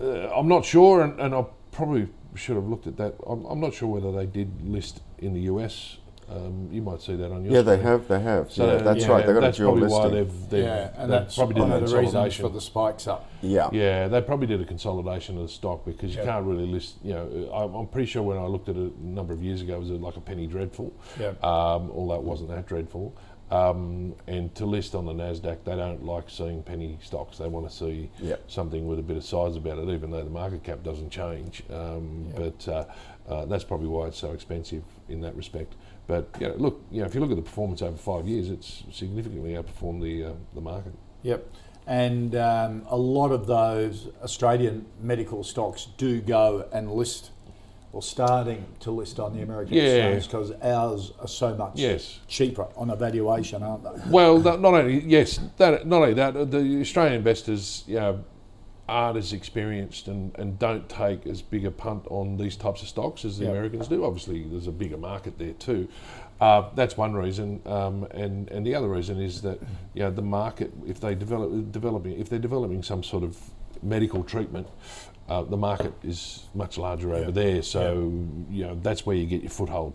uh, I'm not sure, and, and I probably should have looked at that. I'm, I'm not sure whether they did list in the US. Um, you might see that on your Yeah, they have. They have. So yeah, that's right. They've got that's a dual probably listing. why they've, they've, yeah, and that's probably did one a of the reasons for the spikes up. yeah. Yeah, they probably did a consolidation of the stock because you Yeah. can't really list. You know, I'm, I'm pretty sure when I looked at it a number of years ago, it was like a penny dreadful. Yeah. Um, although it wasn't that dreadful. Um, and to list on the Nasdaq, they don't like seeing penny stocks. They want to see Yeah. something with a bit of size about it, even though the market cap doesn't change. Um, But uh, uh, that's probably why it's so expensive in that respect. But you know, look, you know, if you look at the performance over five years, it's significantly outperformed the uh, the market. Yep. And um, a lot of those Australian medical stocks do go and list or starting to list on the American Yeah. exchange because ours are so much Yes. cheaper on a valuation, aren't they? Well, not not only yes, that, not only that, the Australian investors, you know, aren't as experienced and, and don't take as big a punt on these types of stocks as the Yep. Americans do. Obviously, there's a bigger market there too. Uh, that's one reason, um, and and the other reason is that you know the market, if they develop developing, if they're developing some sort of medical treatment. Uh, the market is much larger over there, so you know that's where you get your foothold.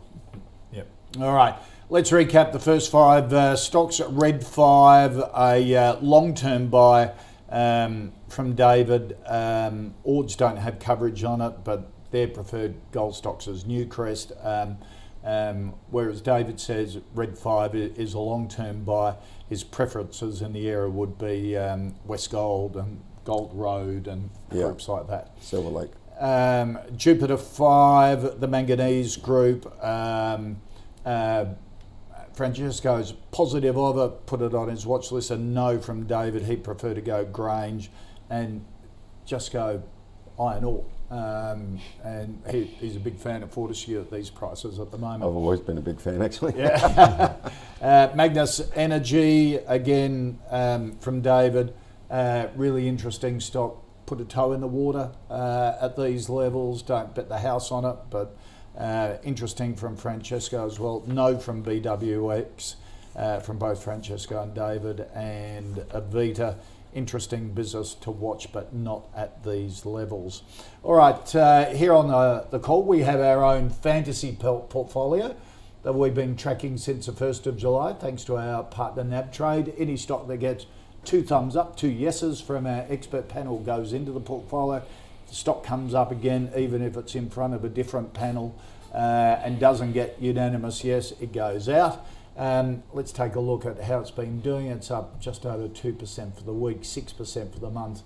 Yep. All right. Let's recap the first five uh, stocks. Red five, a uh, long-term buy um, from David. Um, Ords don't have coverage on it, but their preferred gold stocks is Newcrest. Um, um, whereas David says Red five is a long-term buy. His preferences in the area would be um, Westgold and Gold Road and Yeah. groups like that. Silver Lake. Um, Jupiter 5, the manganese group. Um, uh, Francesco's positive of it, put it on his watch list. A no from David. He'd prefer to go Grange and just go iron ore. Um, and he, he's a big fan of Fortescue at these prices at the moment. I've always been a big fan, actually. Uh, Magnis Energy, again um, from David, uh, really interesting stock. Put a toe in the water uh, at these levels. Don't bet the house on it, but uh, interesting from Francesco as well. No from BWX, uh, from both Francesco and David, and Avita. Interesting business to watch, but not at these levels. All right, uh, here on the, the call, we have our own fantasy portfolio that we've been tracking since the 1st of July, thanks to our partner NabTrade. Any stock that gets two thumbs up, two yeses from our expert panel goes into the portfolio. The stock comes up again, even if it's in front of a different panel uh, and doesn't get unanimous yes, it goes out. Um, let's take a look at how it's been doing. It's up just over 2% for the week, 6% for the month,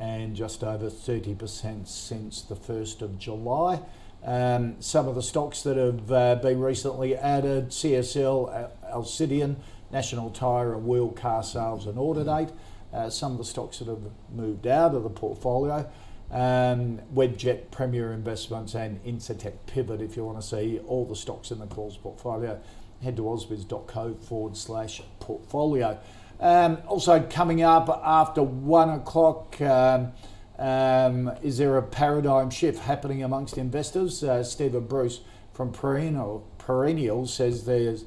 and just over 30% since the 1st of July. Um, some of the stocks that have uh, been recently added CSL, Al- Alcidion, National Tyre and Wheel Car Sales and Date. Uh, some of the stocks that have moved out of the portfolio. Um, Webjet, Premier Investments, and Incitec Pivot. If you want to see all the stocks in the calls portfolio, head to ausbiz.co forward slash portfolio. Um, also, coming up after one o'clock, um, um, is there a paradigm shift happening amongst investors? Uh, Stephen Bruce from Perennial, Perennial says there's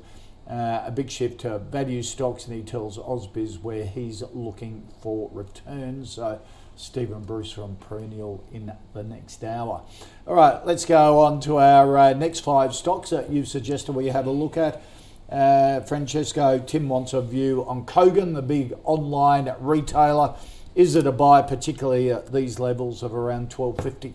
uh, a big shift to value stocks, and he tells Ausbiz where he's looking for returns. So, Stephen Bruce from Perennial in the next hour. All right, let's go on to our uh, next five stocks that you've suggested we have a look at. Uh, Francesco, Tim wants a view on Kogan, the big online retailer. Is it a buy, particularly at these levels of around twelve fifty?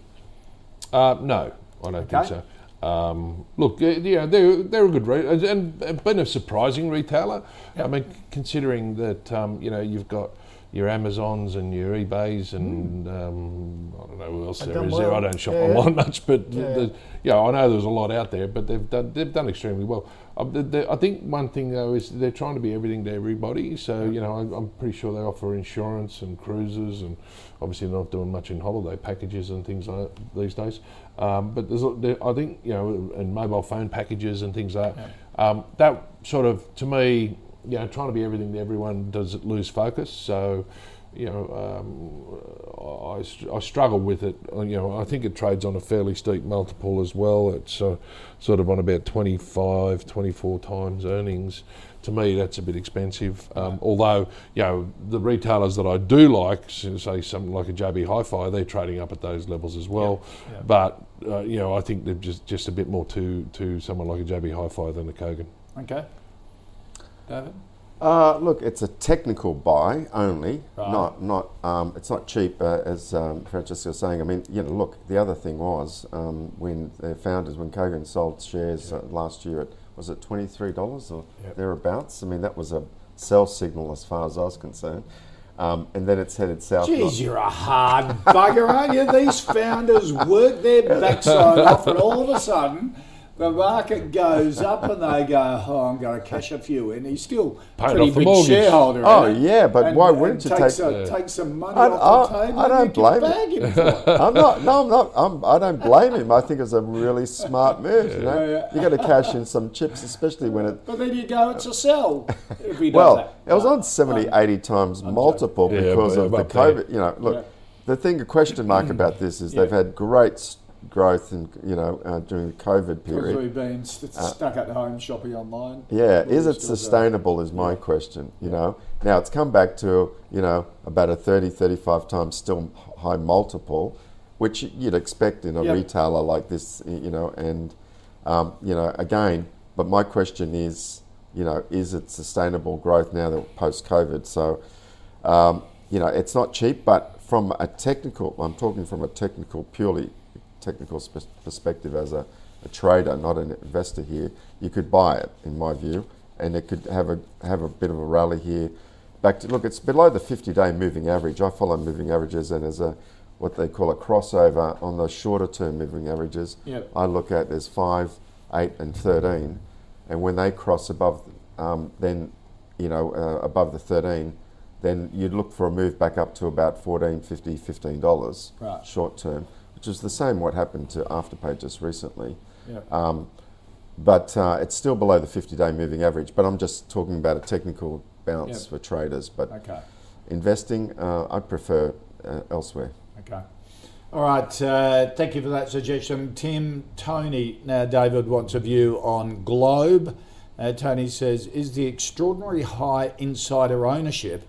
Uh, no, I don't think so. Um, look, yeah, they're, they're a good re- and been a surprising retailer. I mean, considering that um, you know you've got your Amazons and your eBays and um, I don't know who else They've there done there. I don't shop Yeah. online much, but Yeah. yeah. yeah, I know there's a lot out there, but they've done they've done extremely well. Um, the, the, I think one thing though is they're trying to be everything to everybody. So you know, I, I'm pretty sure they offer insurance and cruises, and obviously they're not doing much in holiday packages and things like that these days. Um, but there's, there, I think you know, and mobile phone packages and things like that. Um, that sort of to me, you know, trying to be everything to everyone does it lose focus. So you know, um, I, I struggle with it. Uh, You know, I think it trades on a fairly steep multiple as well. It's uh, sort of on about 25, 24 times earnings. To me, that's a bit expensive. Um, although, you know, the retailers that I do like, say something like a JB Hi-Fi, they're trading up at those levels as well. But uh, you know, I think they're just just a bit more to to someone like a JB Hi-Fi than a Kogan. Okay. David? Uh, look, it's a technical buy only, Right. not not. Um, it's not cheap, uh, as um, Francesca was saying. I mean, you know, look. The other thing was um, when their founders, when Kogan sold shares uh, last year at was it twenty three dollars or Yep. thereabouts. I mean, that was a sell signal as far as I was concerned. Um, and then it's headed south. Geez, you're a hard bugger, aren't you? These founders work their backside off, and all of a sudden, the market goes up, and they go, "Oh, I'm going to cash a few in." He's still Paid pretty off the big mortgage. shareholder. Oh, isn't yeah, but And- why wouldn't you take- a, take some money I- off the table? I don't blame bag him. I'm not. No, I'm not. I'm, I don't blame him. I think it's a really smart move. You know, Yeah, yeah. you got to cash in some chips, especially when it. But then you go, it's a sell. If he does Well, that. it was on 70, no. 80 times multiple Yeah, because but of the up there. COVID. You know, look, Yeah. the thing, a question mark about this is Yeah. they've had great s- growth and you know uh, during the COVID Because period. we've been st- stuck at home shopping online. Yeah, is it sustainable is my question, you know. Now it's come back to, you know, about a 30, 35 times still high multiple, which you'd expect in a Yep. retailer like this, you know, and, um, you know, again, but my question is, you know, is it sustainable growth now that post-COVID? So, um, you know, it's not cheap, but from a technical, I'm talking from a technical, purely technical spe- perspective as a, a trader, not an investor here, you could buy it, in my view, and it could have a have a bit of a rally here. Back to look, it's below the 50-day moving average. I follow moving averages, and as a what they call a crossover on the shorter term moving averages, Yep. I look at there's five, eight, and 13, and when they cross above, um, then you know uh, above the 13, then you'd look for a move back up to about 14, 50, 15 dollars Right. short term, which is the same what happened to Afterpay just recently. Yeah. Um, but uh, it's still below the 50-day moving average. But I'm just talking about a technical bounce Yep. for traders. But Okay. investing, uh, I prefer uh, elsewhere. Okay. All right. Uh, thank you for that suggestion, Tim. Tony. Now, David wants a view on Globe. Uh, Tony says, "Is the extraordinary high insider ownership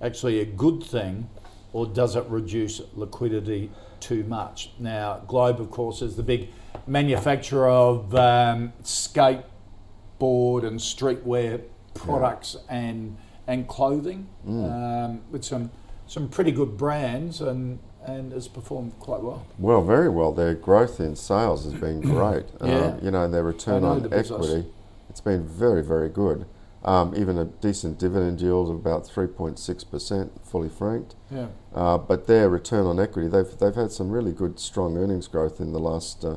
actually a good thing, or does it reduce liquidity too much?" Now, Globe, of course, is the big manufacturer of um, skateboard and streetwear products and and clothing, um, with some some pretty good brands, and and has performed quite well. Well, very well. Their growth in sales has been great. Yeah. Um, you know, their return on equity, it's been very, very good. Um, even a decent dividend yield of about 3.6%, fully franked. Yeah. Uh, but their return on equity, they've, they've had some really good, strong earnings growth in the last uh,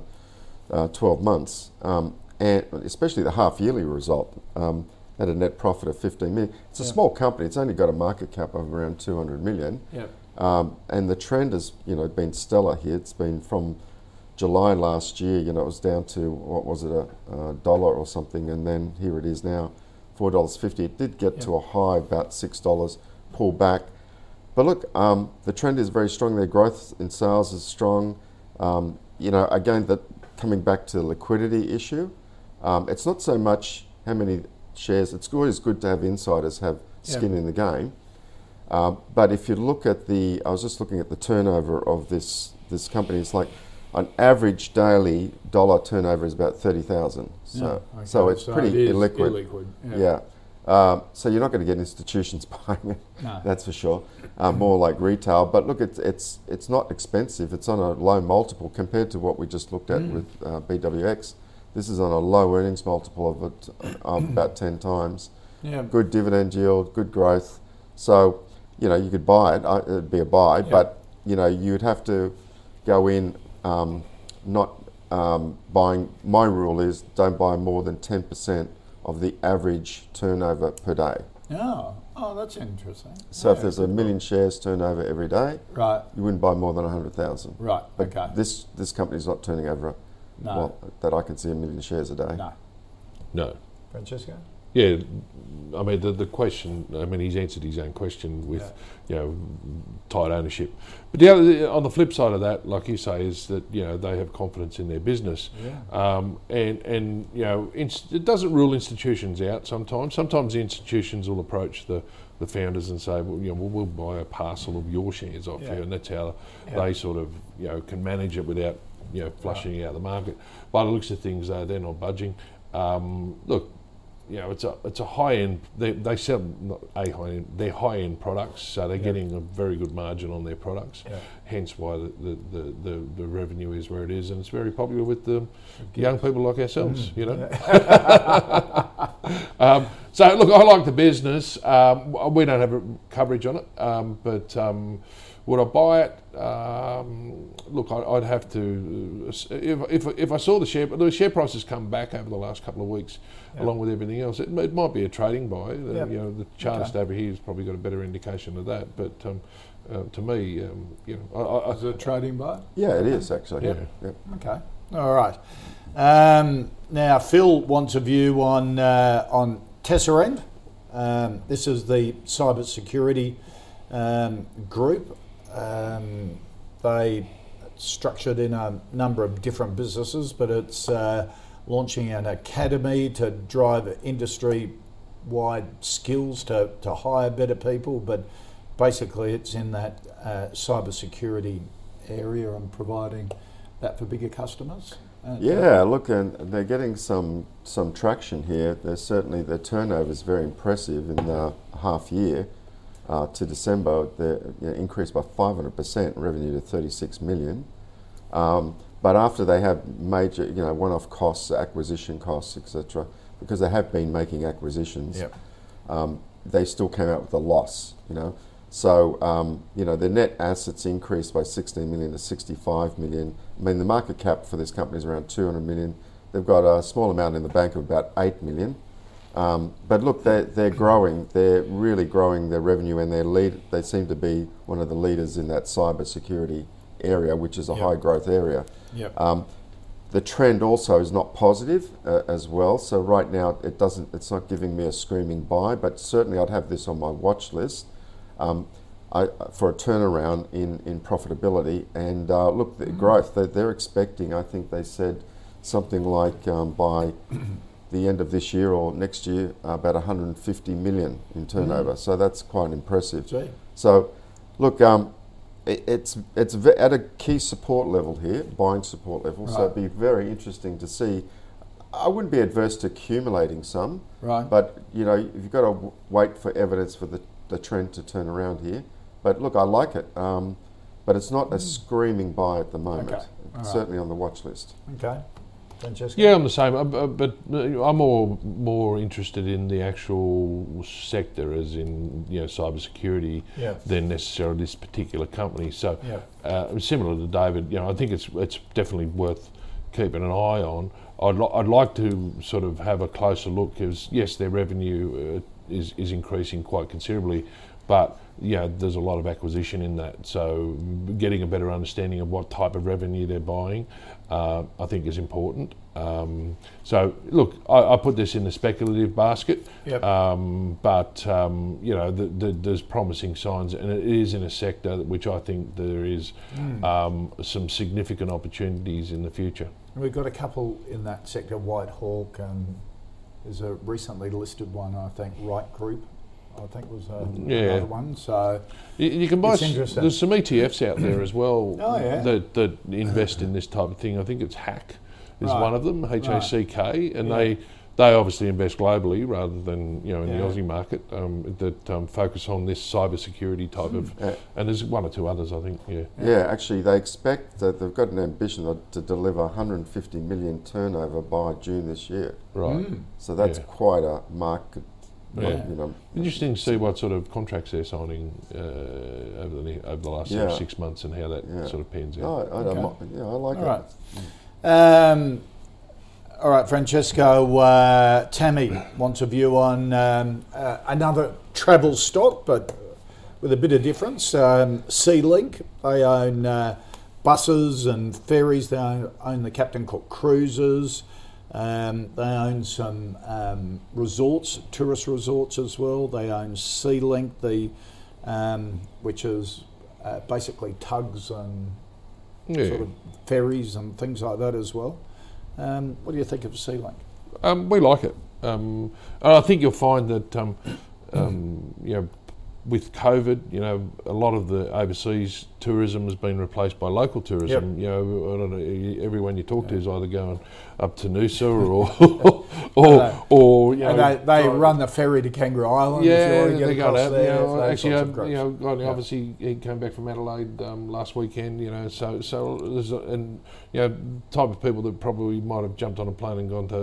uh, 12 months, um, and especially the half yearly result. Um, had a net profit of 15 million. It's a Yeah. small company. It's only got a market cap of around 200 million. Yeah. Um, and the trend has, you know, been stellar here. It's been from July last year, you know, it was down to what was it, a, a dollar or something, and then here it is now, four dollars fifty. It did get to a high about six dollars, pull back. But look, um, the trend is very strong. Their growth in sales is strong. Um, you know, again, that coming back to the liquidity issue, um, it's not so much how many shares. It's always good to have insiders have skin in the game. Um, but if you look at the, I was just looking at the turnover of this this company. It's like an average daily dollar turnover is about thirty thousand. So Yeah, so it's So pretty it is illiquid. illiquid, yeah. Yeah. Um, so you're not going to get institutions buying it. No. That's for sure. Uh, more like retail. But look, it's it's it's not expensive. It's on a low multiple compared to what we just looked at with uh, BWX. This is on a low earnings multiple of it, of about ten times Yeah. good dividend yield, good growth. So, you know, you could buy it. It'd be a buy, but you know, you'd have to go in um, not um, buying. My rule is don't buy more than ten percent of the average turnover per day. Oh, oh, that's interesting. So if there's a million shares turnover every day, Right. you wouldn't buy more than hundred thousand. Right. But okay. this this company's not turning over. No. Well, that I can see a million shares a day. no. No. Francesco. Yeah, I mean the, the question. I mean he's answered his own question with, you know, tight ownership. But the other, on the flip side of that, like you say, is that you know they have confidence in their business, yeah. um, and and you know inst- it doesn't rule institutions out. Sometimes, sometimes the institutions will approach the the founders and say, well, you know, we'll, we'll buy a parcel of your shares off Yeah. you, and that's how Yeah. they sort of you know can manage it without you know flushing out the market. By the looks of things, though, they're not budging. Um, look, you know, it's a it's a high end. They, they sell not a high end. They're high end products, so they're getting a very good margin on their products. Yeah. Hence why the, the, the, the, the revenue is where it is, and it's very popular with the young people like ourselves. You know. um, so look, I like the business. Um, we don't have a coverage on it, um, but um, would I buy it? Um, look, I, I'd have to. uh, If, if, if I saw the share, the share price has come back over the last couple of weeks, along with everything else. It, it might be a trading buy. The, Yep. You know, the chartist Okay. over here has probably got a better indication of that. But um, uh, to me, um, you know, I, I, Is it a trading buy? Yeah, it is actually. Yeah. Yep. Okay. All right. Um, now, Phil wants a view on uh, on Tesserent. Um, this is the cyber security um, group. Um, they structured in a number of different businesses, but it's uh, launching an academy to drive industry wide skills to, to hire better people. But basically, it's in that uh, cyber security area and providing that for bigger customers. Uh, Yeah, look, and they're getting some some traction here. There's certainly their turnover is very impressive in the half year uh, to December. They you know, increased by 500 percent revenue to 36 million. Um, but after they have major, you know, one-off costs, acquisition costs, etc., because they have been making acquisitions, Yep. um, they still came out with a loss. You know, so um, you know their net assets increased by 16 million to 65 million. I mean, the market cap for this company is around 200 million. They've got a small amount in the bank of about 8 million. Um, but look, they're, they're growing. They're really growing their revenue, and their lead. They seem to be one of the leaders in that cyber security area, which is a Yep. high growth area. Yep. Um, the trend also is not positive uh, as well. So right now it doesn't. It's not giving me a screaming buy, but certainly I'd have this on my watch list um, I, for a turnaround in in profitability and uh, look the growth. They're, they're expecting. I think they said something like um, by the end of this year or next year about 150 million in turnover. So that's quite impressive. See. So, look, um, it, it's it's at a key support level here, buying support level. So it'd be very interesting to see. I wouldn't be adverse to accumulating some, Right. but you know you've got to wait for evidence for the, the trend to turn around here. But look, I like it, um, but it's not a screaming buy at the moment. Okay. Right. certainly on the watch list. Okay. Francesco? Yeah, I'm the same, uh, bu- but uh, I'm more more interested in the actual sector, as in you know cybersecurity, Yeah. than necessarily this particular company. So, Yeah. uh, similar to David, you know, I think it's it's definitely worth keeping an eye on. I'd, li- I'd like to sort of have a closer look because yes, their revenue uh, is is increasing quite considerably, but yeah, there's a lot of acquisition in that. So getting a better understanding of what type of revenue they're buying, uh, I think is important. Um, so look, I, I put this in the speculative basket, Yep. um, but um, you know, the, the, there's promising signs, and it is in a sector which I think there is um, some significant opportunities in the future. And We've got a couple in that sector, WhiteHawk, and there's a recently listed one, I think, Right Group, I think was uh, Yeah. another one. So, You, you can buy. It's s- There's some ETFs out there as well Oh, yeah. that, that invest in this type of thing. I think it's Hack is Right. one of them, H A C K, and they they obviously invest globally rather than you know in Yeah. the Aussie market um, that um, focus on this cyber security type of. Yeah. And there's one or two others, I think. Yeah. Yeah, actually, they expect that they've got an ambition to- to deliver 150 million turnover by June this year. Right. So that's Yeah. quite a market. Yeah. You know, Interesting to see what sort of contracts they're signing uh, over the over the last sort of six months and how that Yeah. sort of pans out. no, I, I, Okay. mi- yeah, I like all it. right. Um, all right, Francesco. Uh, Tammy wants a view on um, uh, another travel stock, but with a bit of difference. Um, SeaLink. They own uh, buses and ferries. They own, own the Captain Cook cruises. Um, they own some um, resorts, tourist resorts as well. They own SeaLink, the um, which is uh, basically tugs and Yeah. sort of ferries and things like that as well. Um, what do you think of SeaLink? Um, we like it. Um, and I think you'll find that, um, um, you know, with COVID, you know, a lot of the overseas tourism has been replaced by local tourism. You know, I don't know, everyone you talk to is either going up to Noosa or, or, or, you know, And they, they run the ferry to Kangaroo Island yeah, want to get they out. there. You know, actually, um, you know, Yeah. obviously he came back from Adelaide um, last weekend. You know, so so there's a, and you know, type of people that probably might have jumped on a plane and gone to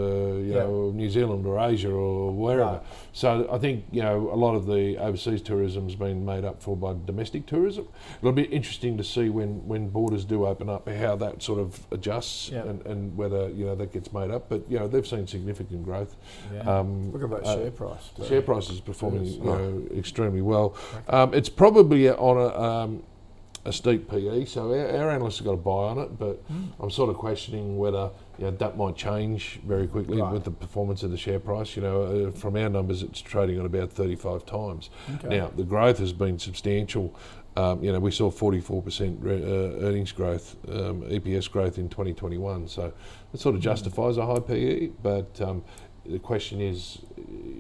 you Yeah. know New Zealand or Asia or wherever. Right. So I think you know a lot of the overseas tourism's been made up for by domestic tourism. It'll be interesting to see when when borders do open up how that sort of adjusts Yeah. and, and whether you know that gets made up. But you know they've seen significant growth. Yeah. Um, Look at that uh, share price. the share price is performing is. you know, extremely well. Um, it's probably on a, um, a steep PE, so our, our analysts have got a buy on it, but Hmm. I'm sort of questioning whether you know, that might change very quickly Right. with the performance of the share price. You know, uh, from our numbers, it's trading at about 35 times. Okay. Now, the growth has been substantial. Um, you know, we saw 44% re- uh, earnings growth, um, EPS growth in 2021. So it sort of justifies a high PE. But um, the question is,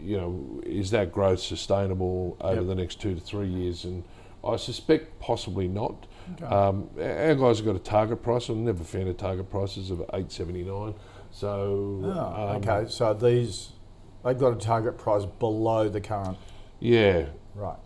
you know, is that growth sustainable over Yep. the next two to three years? And I suspect possibly not. Okay. Um, our guys have got a target price. I've never a target prices of 879. So Oh, okay, so these they've got a target price below the current. yeah, Right.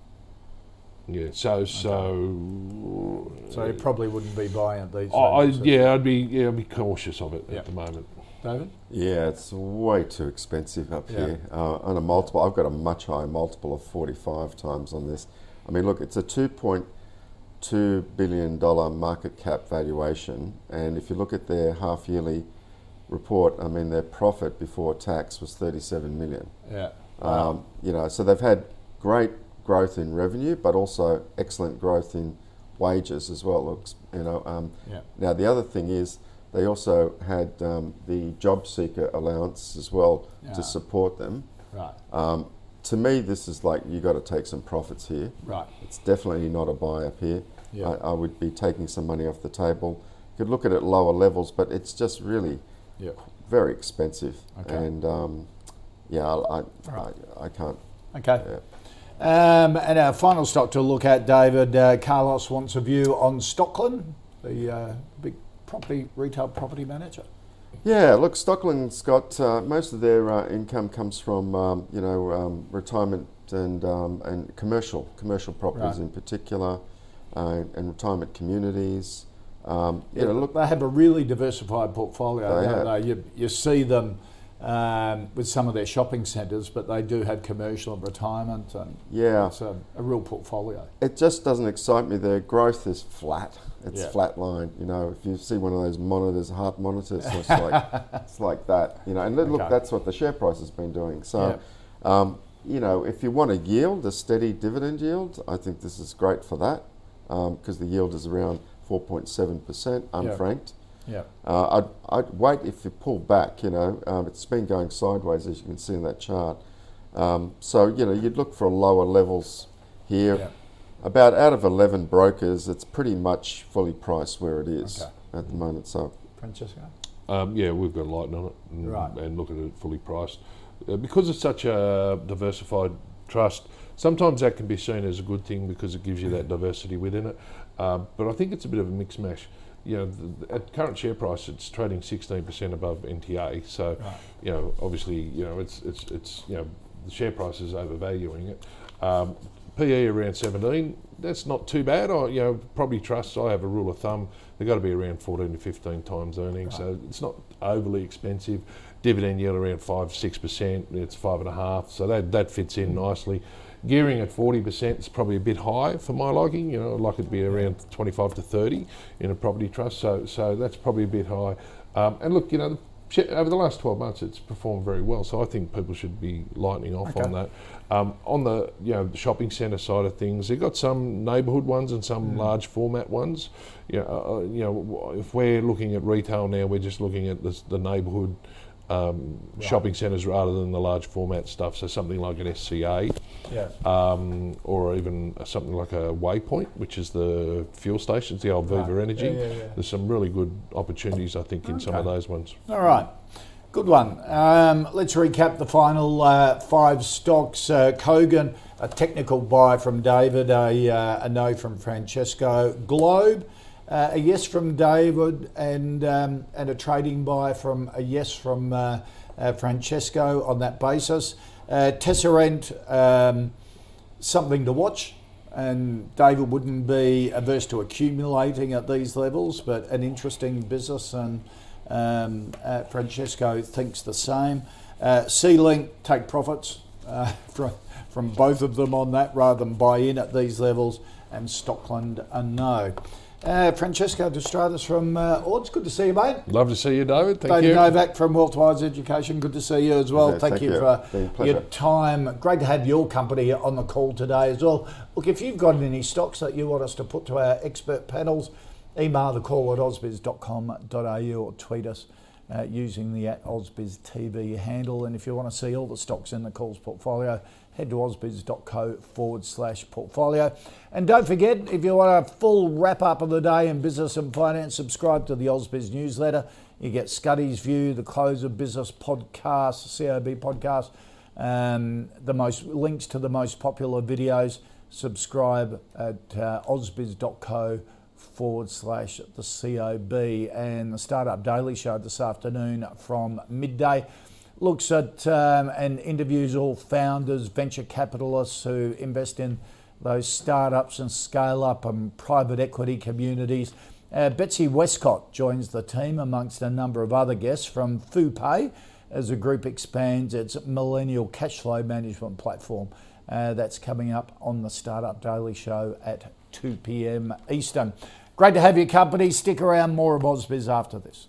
Yeah. So so So you probably wouldn't be buying at these. I, I, yeah, I'd be yeah, I'd be cautious of it Yeah. at the moment. David. Yeah, it's way too expensive up Yeah. here. Uh, on a multiple, I've got a much higher multiple of 45 times on this. I mean, look, it's a 2.2 billion dollar market cap valuation, and if you look at their half yearly report, I mean, their profit before tax was 37 million. Yeah. Um, you know, so they've had great growth in revenue, but also excellent growth in wages as well. Looks, you know. Um, Yeah. Now the other thing is they also had um, the job seeker allowance as well Yeah. to support them. Right. Um, to me, this is like you got to take some profits here. Right. It's definitely not a buy up here. Yeah. I, I would be taking some money off the table. You could look at it at lower levels, but it's just really Yeah. very expensive. Okay. And um, yeah, I, I, Right. I, I can't. Okay. Yeah. Um, and our final stock to look at, David. Uh, Carlos wants a view on Stockland, the uh, big property retail property manager. Yeah, look, Stockland's got uh, most of their uh, income comes from um, you know um, retirement and um, and commercial commercial properties Right. in particular, uh, and retirement communities. Um, you know, look, they have a really diversified portfolio, They don't they? You, you see them um, with some of their shopping centres, but they do have commercial and retirement, and Yeah. it's a, a real portfolio. it just doesn't excite me. Their growth is flat. It's Yeah. flat line. You know, if you see one of those monitors, heart monitors, it's like it's like that. You know, and then look, Okay. that's what the share price has been doing. So, um, you know, if you want a yield, a steady dividend yield, I think this is great for that because the yield is around 4.7% unfranked. Yeah. Uh, I'd, I'd wait if you pull back, you know, um, it's been going sideways as you can see in that chart. Um, so, you know, you'd look for lower levels here. Yeah. About out of 11 brokers, it's pretty much fully priced where it is Okay. at the moment. So, Francesco? Um, yeah, we've got a light on it and, Right. and look at it fully priced. Uh, because it's such a diversified trust, sometimes that can be seen as a good thing because it gives you that diversity within it. Um, but I think it's a bit of a mix mash. You know, the, at current share price, it's trading 16% above NTA. So, you know, obviously, you know, it's it's it's you know, the share price is overvaluing it. Um, PE around 17. That's not too bad. I, you know, probably trusts. I have a rule of thumb. They've got to be around 14 to 15 times earnings. So it's not overly expensive. Dividend yield around five, six percent. It's five and a half. So that that fits in nicely. Gearing at 40% is probably a bit high for my liking. You know, I'd like it to be around 25 to 30 in a property trust. So so that's probably a bit high. Um, and look, you know, the over the last 12 months, it's performed very well. So I think people should be lightening off on that. Um, on the you know the shopping centre side of things, they've got some neighbourhood ones and some large format ones. You know, uh, uh, you know, if we're looking at retail now, we're just looking at this, the neighbourhood um, shopping centres rather than the large format stuff. So something like an SCA, Yeah. um, or even something like a Waypoint, which is the fuel stations, the old Viva Right. Energy. Yeah, yeah. There's some really good opportunities, I think, in some of those ones. All right. Good one. Um, let's recap the final uh, five stocks. Uh, Kogan, a technical buy from David, a, uh, a no from Francesco. Globe, uh, a yes from David, and um, and a trading buy from a yes from uh, uh, Francesco on that basis. Uh, Tesserent, um, something to watch. And David wouldn't be averse to accumulating at these levels, but an interesting business, and um, uh, Francesco thinks the same. Uh, SeaLink, take profits uh, from, from both of them on that rather than buy in at these levels, and Stockland, a no. Uh, Francesco De Stradis from uh, Ords, good to see you, mate. Love to see you, David. Thank David you. Novac from Wealthwise Education, good to see you as well. Yeah, thank, thank you, you. for Been a pleasure. your time. Great to have your company on the call today as well. Look, if you've got any stocks that you want us to put to our expert panels, email the call at ausbiz.com.au or tweet us uh, using the at Ausbiz TV handle. And if you want to see all the stocks in the calls portfolio, head to ausbiz.co forward slash portfolio. And don't forget, if you want a full wrap up of the day in business and finance, subscribe to the Ausbiz newsletter. You get Scuddy's View, the Close of Business podcast, COB podcast, um, the most links to the most popular videos. Subscribe at uh, ausbiz.co forward slash the COB and the Startup Daily Show this afternoon from midday looks at um, and interviews all founders, venture capitalists who invest in those startups and scale up and private equity communities. Uh, Betsy Westcott joins the team amongst a number of other guests from FuPay as the group expands its millennial cash flow management platform. Uh, that's coming up on the Startup Daily Show at 2 p.m. Eastern. Great to have your company. Stick around. More of Ausbiz after this.